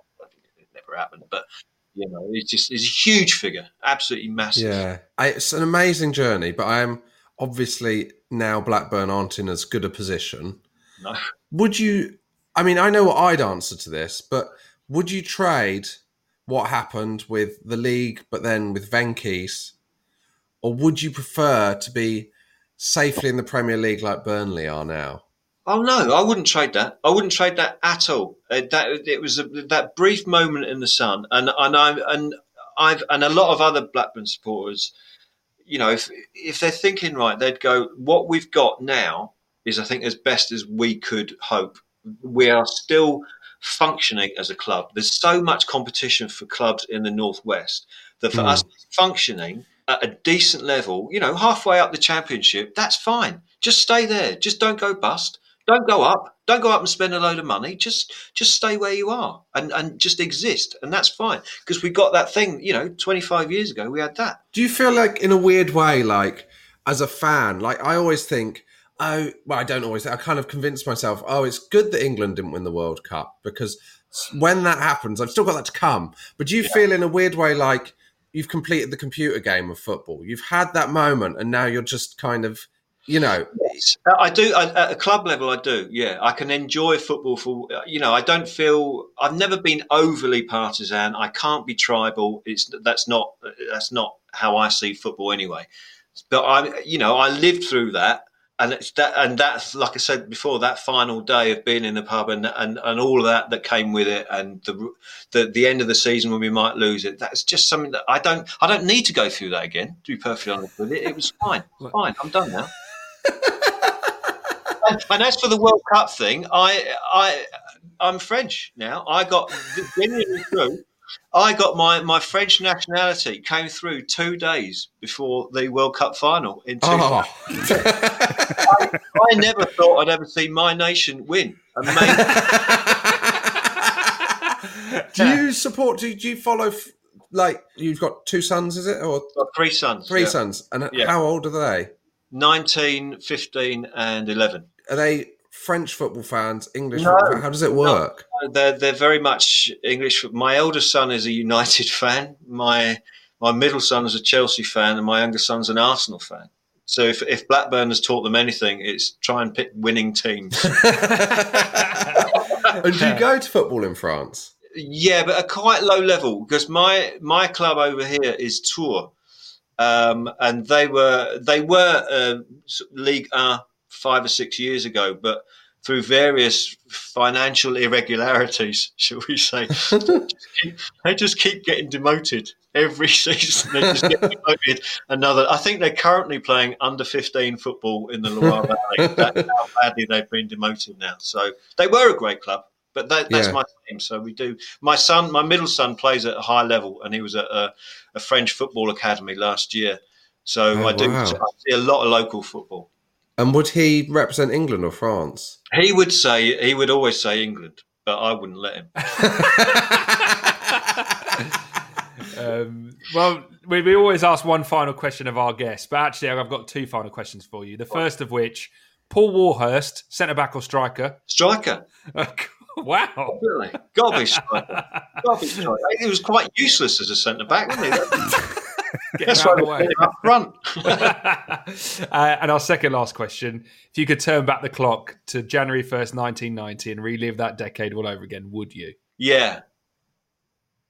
It never happened, but you know, it's just it's a huge figure, absolutely massive. Yeah, I, it's an amazing journey, but I am obviously now Blackburn aren't in as good a position. No. Would you? I mean, I know what I'd answer to this, but would you trade what happened with the league, but then with Venky's, or would you prefer to be safely in the Premier League like Burnley are now? Oh no, I wouldn't trade that. I wouldn't trade that at all. Uh, that it was a, that brief moment in the sun, and and I and I've and a lot of other Blackburn supporters, you know, if if they're thinking right, they'd go, what we've got now is, I think, as best as we could hope. We are still functioning as a club. There's so much competition for clubs in the northwest that for Mm. us functioning at a decent level, you know, halfway up the championship, that's fine. Just stay there. Just don't go bust. Don't go up. Don't go up and spend a load of money. Just just stay where you are and, and just exist. And that's fine. Because we got that thing, you know, 25 years ago, we had that. Do you feel like, in a weird way, like as a fan, like I always think, oh, well, I don't always. I kind of convince myself, oh, it's good that England didn't win the World Cup because when that happens, I've still got that to come. But do you feel, in a weird way, like you've completed the computer game of football? You've had that moment, and now you're just kind of, you know, Uh, I do I, at a club level. I do. Yeah, I can enjoy football for you know. I don't feel I've never been overly partisan. I can't be tribal. It's that's not that's not how I see football anyway. But I, you know, I lived through that, and it's that and that's like I said before. That final day of being in the pub and and, and all of that that came with it, and the, the the end of the season when we might lose it. That's just something that I don't I don't need to go through that again. To be perfectly honest with it, it was fine. Fine, I'm done now. And, as for the World Cup thing, I, I, I'm French now. I got genuinely true. I got my, my French nationality came through two days before the World Cup final in 2000. Oh. I, I never thought I'd ever see my nation win. Amazing. do you support? Do, do you follow? Like you've got two sons, is it, or Got three sons. three yeah. sons? And Yeah. how old are they? 19, 15 and 11. Are they French football fans? English? No. football fans? How does it work? They're they're very much English. My eldest son is a United fan. My my middle son is a Chelsea fan, and my younger son's an Arsenal fan. So if if Blackburn has taught them anything, it's try and pick winning teams. And do you go to football in France? yeah, but at quite low level because my my club over here is Tours, um, and they were they were uh, League A five or six years ago, but through various financial irregularities, shall we say, they just keep, they just keep getting demoted every season. They just get demoted another. I think they're currently playing under fifteen football in the Loire Valley. That's how badly they've been demoted now. So they were a great club. But that, that's Yeah. my team. So we do. My son, my middle son, plays at a high level, and he was at a, a French football academy last year. So Oh, I do. wow. I see a lot of local football. And would he represent England or France? He would say he would always say England, but I wouldn't let him. Um, well, we, we always ask one final question of our guests, but actually, I've got two final questions for you. The first of which, Paul Warhurst, centre back or striker? Striker. wow. Really? Gotta be striker. Gotta be striker. He was quite useless as a centre back, wasn't he? Get That's him out why of the way. up front. uh, and our second last question: If you could turn back the clock to January first, nineteen ninety, and relive that decade all over again, would you? Yeah,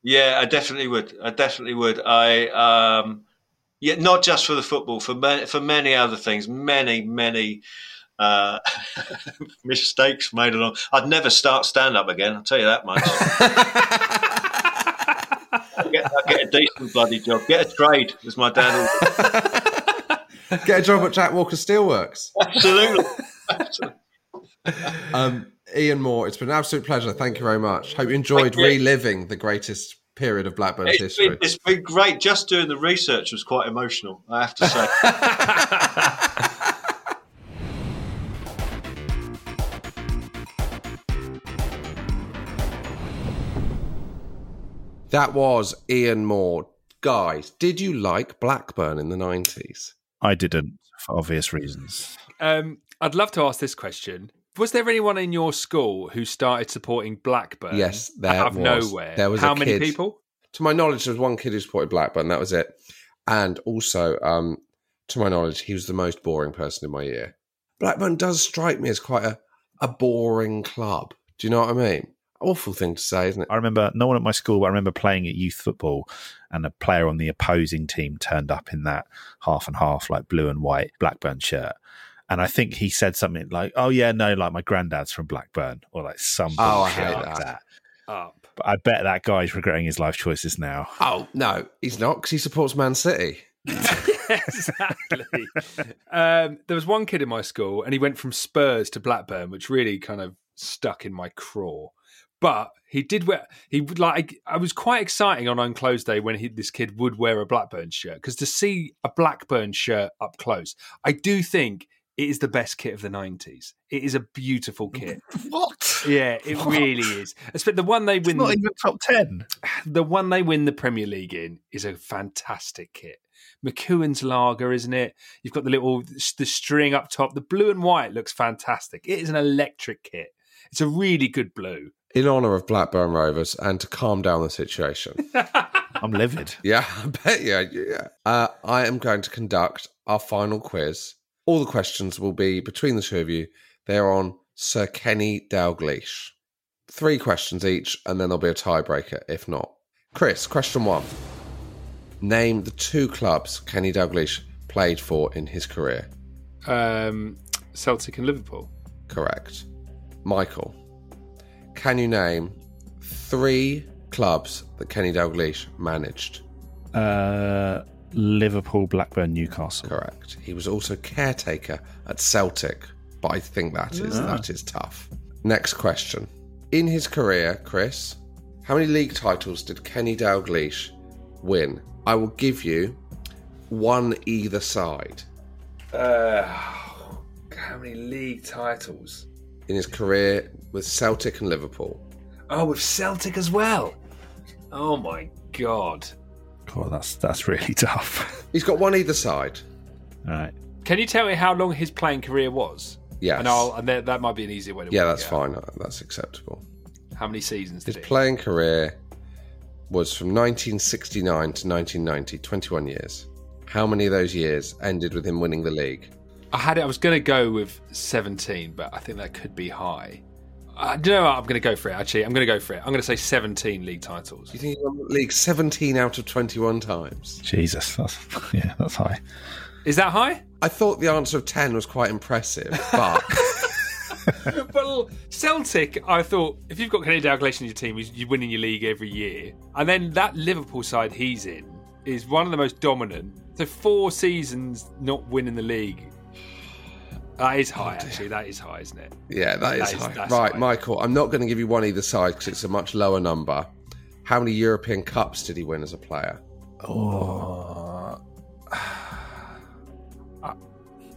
yeah, I definitely would. I definitely would. I um, yeah, not just for the football, for many, for many other things, many, many uh, mistakes made along. I'd never start stand up again. I'll tell you that much. Get, a decent bloody job. Get a trade, as my dad. Get a job at Jack Walker Steelworks. absolutely. absolutely. Um, Ian Moore, it's been an absolute pleasure. Thank you very much. Hope you enjoyed you. reliving the greatest period of Blackburn's It's history. been, it's been great. Just doing the research was quite emotional, I have to say. That was Ian Moore. Guys, did you like Blackburn in the 90s? I didn't, for obvious reasons. Um, I'd love to ask this question. Was there anyone in your school who started supporting Blackburn? Yes, there out of was. nowhere. There was How a many kid- people? To my knowledge, there was one kid who supported Blackburn. That was it. And also, um, to my knowledge, he was the most boring person in my year. Blackburn does strike me as quite a, a boring club. Do you know what I mean? Awful thing to say, isn't it? I remember no one at my school, but I remember playing at youth football, and a player on the opposing team turned up in that half and half, like blue and white Blackburn shirt. And I think he said something like, "Oh yeah, no, like my granddad's from Blackburn," or like some Oh, I bullshit hate like that. that. Up. But I bet that guy's regretting his life choices now. Oh, no, he's not because he supports Man City. exactly. um, there was one kid in my school, and he went from Spurs to Blackburn, which really kind of stuck in my craw. But he did wear. He would like. I was quite exciting on Unclosed Day when he, this kid would wear a Blackburn shirt because to see a Blackburn shirt up close, I do think it is the best kit of the nineties. It is a beautiful kit. What? Yeah, it What? really is. Especially the one they win. not even top ten. The one they win the Premier League in is a fantastic kit. McEwan's lager, isn't it? You've got the little the string up top. The blue and white looks fantastic. It is an electric kit. It's a really good blue. In honour of Blackburn Rovers and to calm down the situation. I'm livid. Yeah, I bet you. Yeah. Uh, I am going to conduct our final quiz. All the questions will be between the two of you. They're on Sir Kenny Dalglish. Three questions each, and then there'll be a tiebreaker if not. Chris, question one. Name the two clubs Kenny Dalglish played for in his career. Um, Celtic and Liverpool. Correct. Michael, can you name three clubs that Kenny Dalglish managed? Uh, Liverpool, Blackburn, Newcastle. Correct. He was also caretaker at Celtic, but I think that is Ah. that is tough. Next question. In his career, Chris, how many league titles did Kenny Dalglish win? I will give you one either side. Uh, how many league titles? In his career with Celtic and Liverpool. Oh, with Celtic as well. Oh my god. Oh, that's that's really tough. He's got one either side. All right. Can you tell me how long his playing career was? Yes. And I'll and that, that might be an easier way to Yeah, that's it fine. That's acceptable. How many seasons did His he? playing career was from 1969 to 1990, 21 years. How many of those years ended with him winning the league? I had it. I was going to go with 17, but I think that could be high. I do you know what? I'm going to go for it. Actually, I'm going to go for it. I'm going to say 17 league titles. You think he won the league 17 out of 21 times? Jesus, that's yeah, that's high. Is that high? I thought the answer of 10 was quite impressive, but well, Celtic, I thought if you've got Kenny Dalglish in your team, he's- you're winning your league every year, and then that Liverpool side he's in is one of the most dominant. So four seasons not winning the league. That is high, oh, actually. That is high, isn't it? yeah, that is, That is- high. that's right, high. Michael, I'm not going to give you one either side because it's a much lower number. How many European Cups did he win as a player? Oh,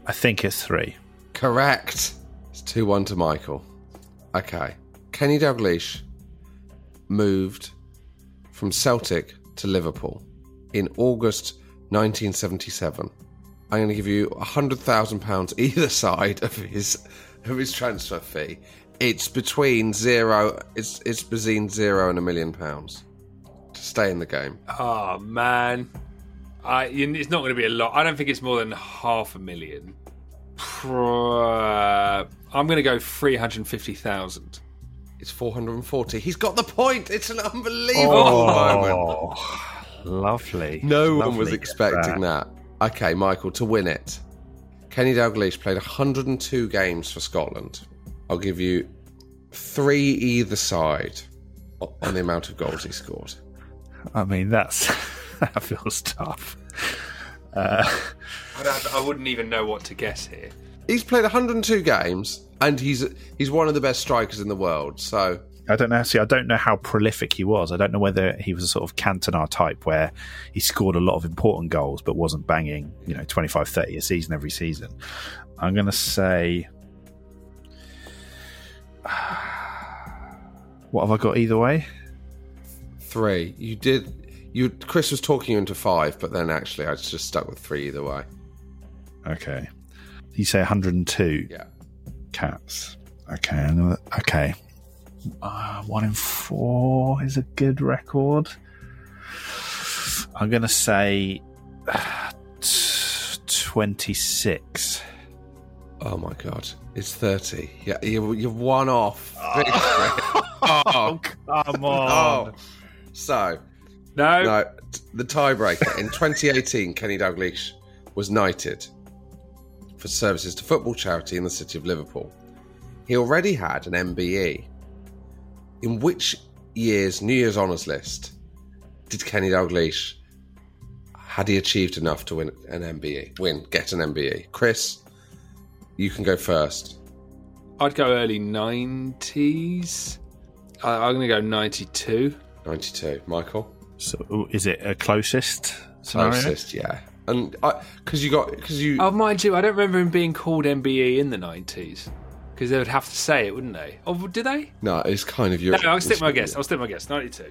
I think it's three. Correct. It's 2 1 to Michael. Okay. Kenny Dalglish moved from Celtic to Liverpool in August 1977. I'm going to give you £100,000 either side of his of his transfer fee. It's between zero it's it's between zero and a million pounds to stay in the game. Oh man, I it's not going to be a lot. I don't think it's more than half a million. I'm going to go three hundred fifty thousand. It's 440. He's got the point. It's an unbelievable oh, moment. Oh, lovely. No one was expecting that. Okay, Michael, to win it, Kenny Dalglish played 102 games for Scotland. I'll give you three either side on the amount of goals he scored. I mean, that's that feels tough. Uh, I, I wouldn't even know what to guess here. he's played 102 games, and he's he's one of the best strikers in the world. So I don't know. See, I don't know how prolific he was. I don't know whether he was a sort of Cantona type where he scored a lot of important goals but wasn't banging, you know, 25, 30 a season every season. I'm going to say. What have I got either way? three. You did. You Chris was talking you into five, but then actually I just stuck with three either way. Okay. You say 102 Yeah. cats. Okay. Okay. Uh, one in four is a good record. I'm going to say uh, t- 26. Oh my god, it's thirty. Yeah, you you're one off. oh, come on. So no, no. The tiebreaker in 2018, Kenny Dalglish was knighted for services to football charity in the city of Liverpool. He already had an MBE. In which year's New Year's honours list did Kenny Dalglish had he achieved enough to win an MBE? Win, get an MBE. Chris, you can go first. I'd go early 90s. I, I'm going to go 92. 92. Michael? So is it a closest scenario? Closest, yeah. And because you got because you Oh, mind you, I don't remember him being called MBE in the 90s. Because they would have to say it, wouldn't they? Oh, did they? no, it's kind of No. I'll stick my guess. I'll stick my guess. 92.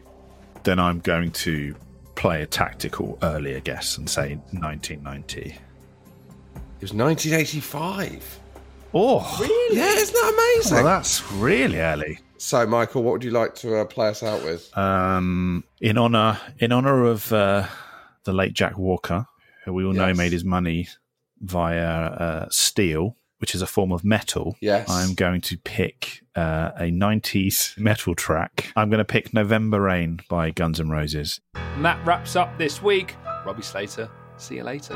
Then I'm going to play a tactical earlier guess and say 1990. It was 1985. Oh, really? Yeah, isn't that amazing? Well, that's really early. So, Michael, what would you like to uh, play us out with? Um, in honor, in honor of uh, the late Jack Walker, who we all know made his money via uh, steel, which is a form of metal. Yes. I'm going to pick uh, a 90s metal track. I'm going to pick November Rain by Guns N' Roses. And that wraps up this week. Robbie Slater. See you later.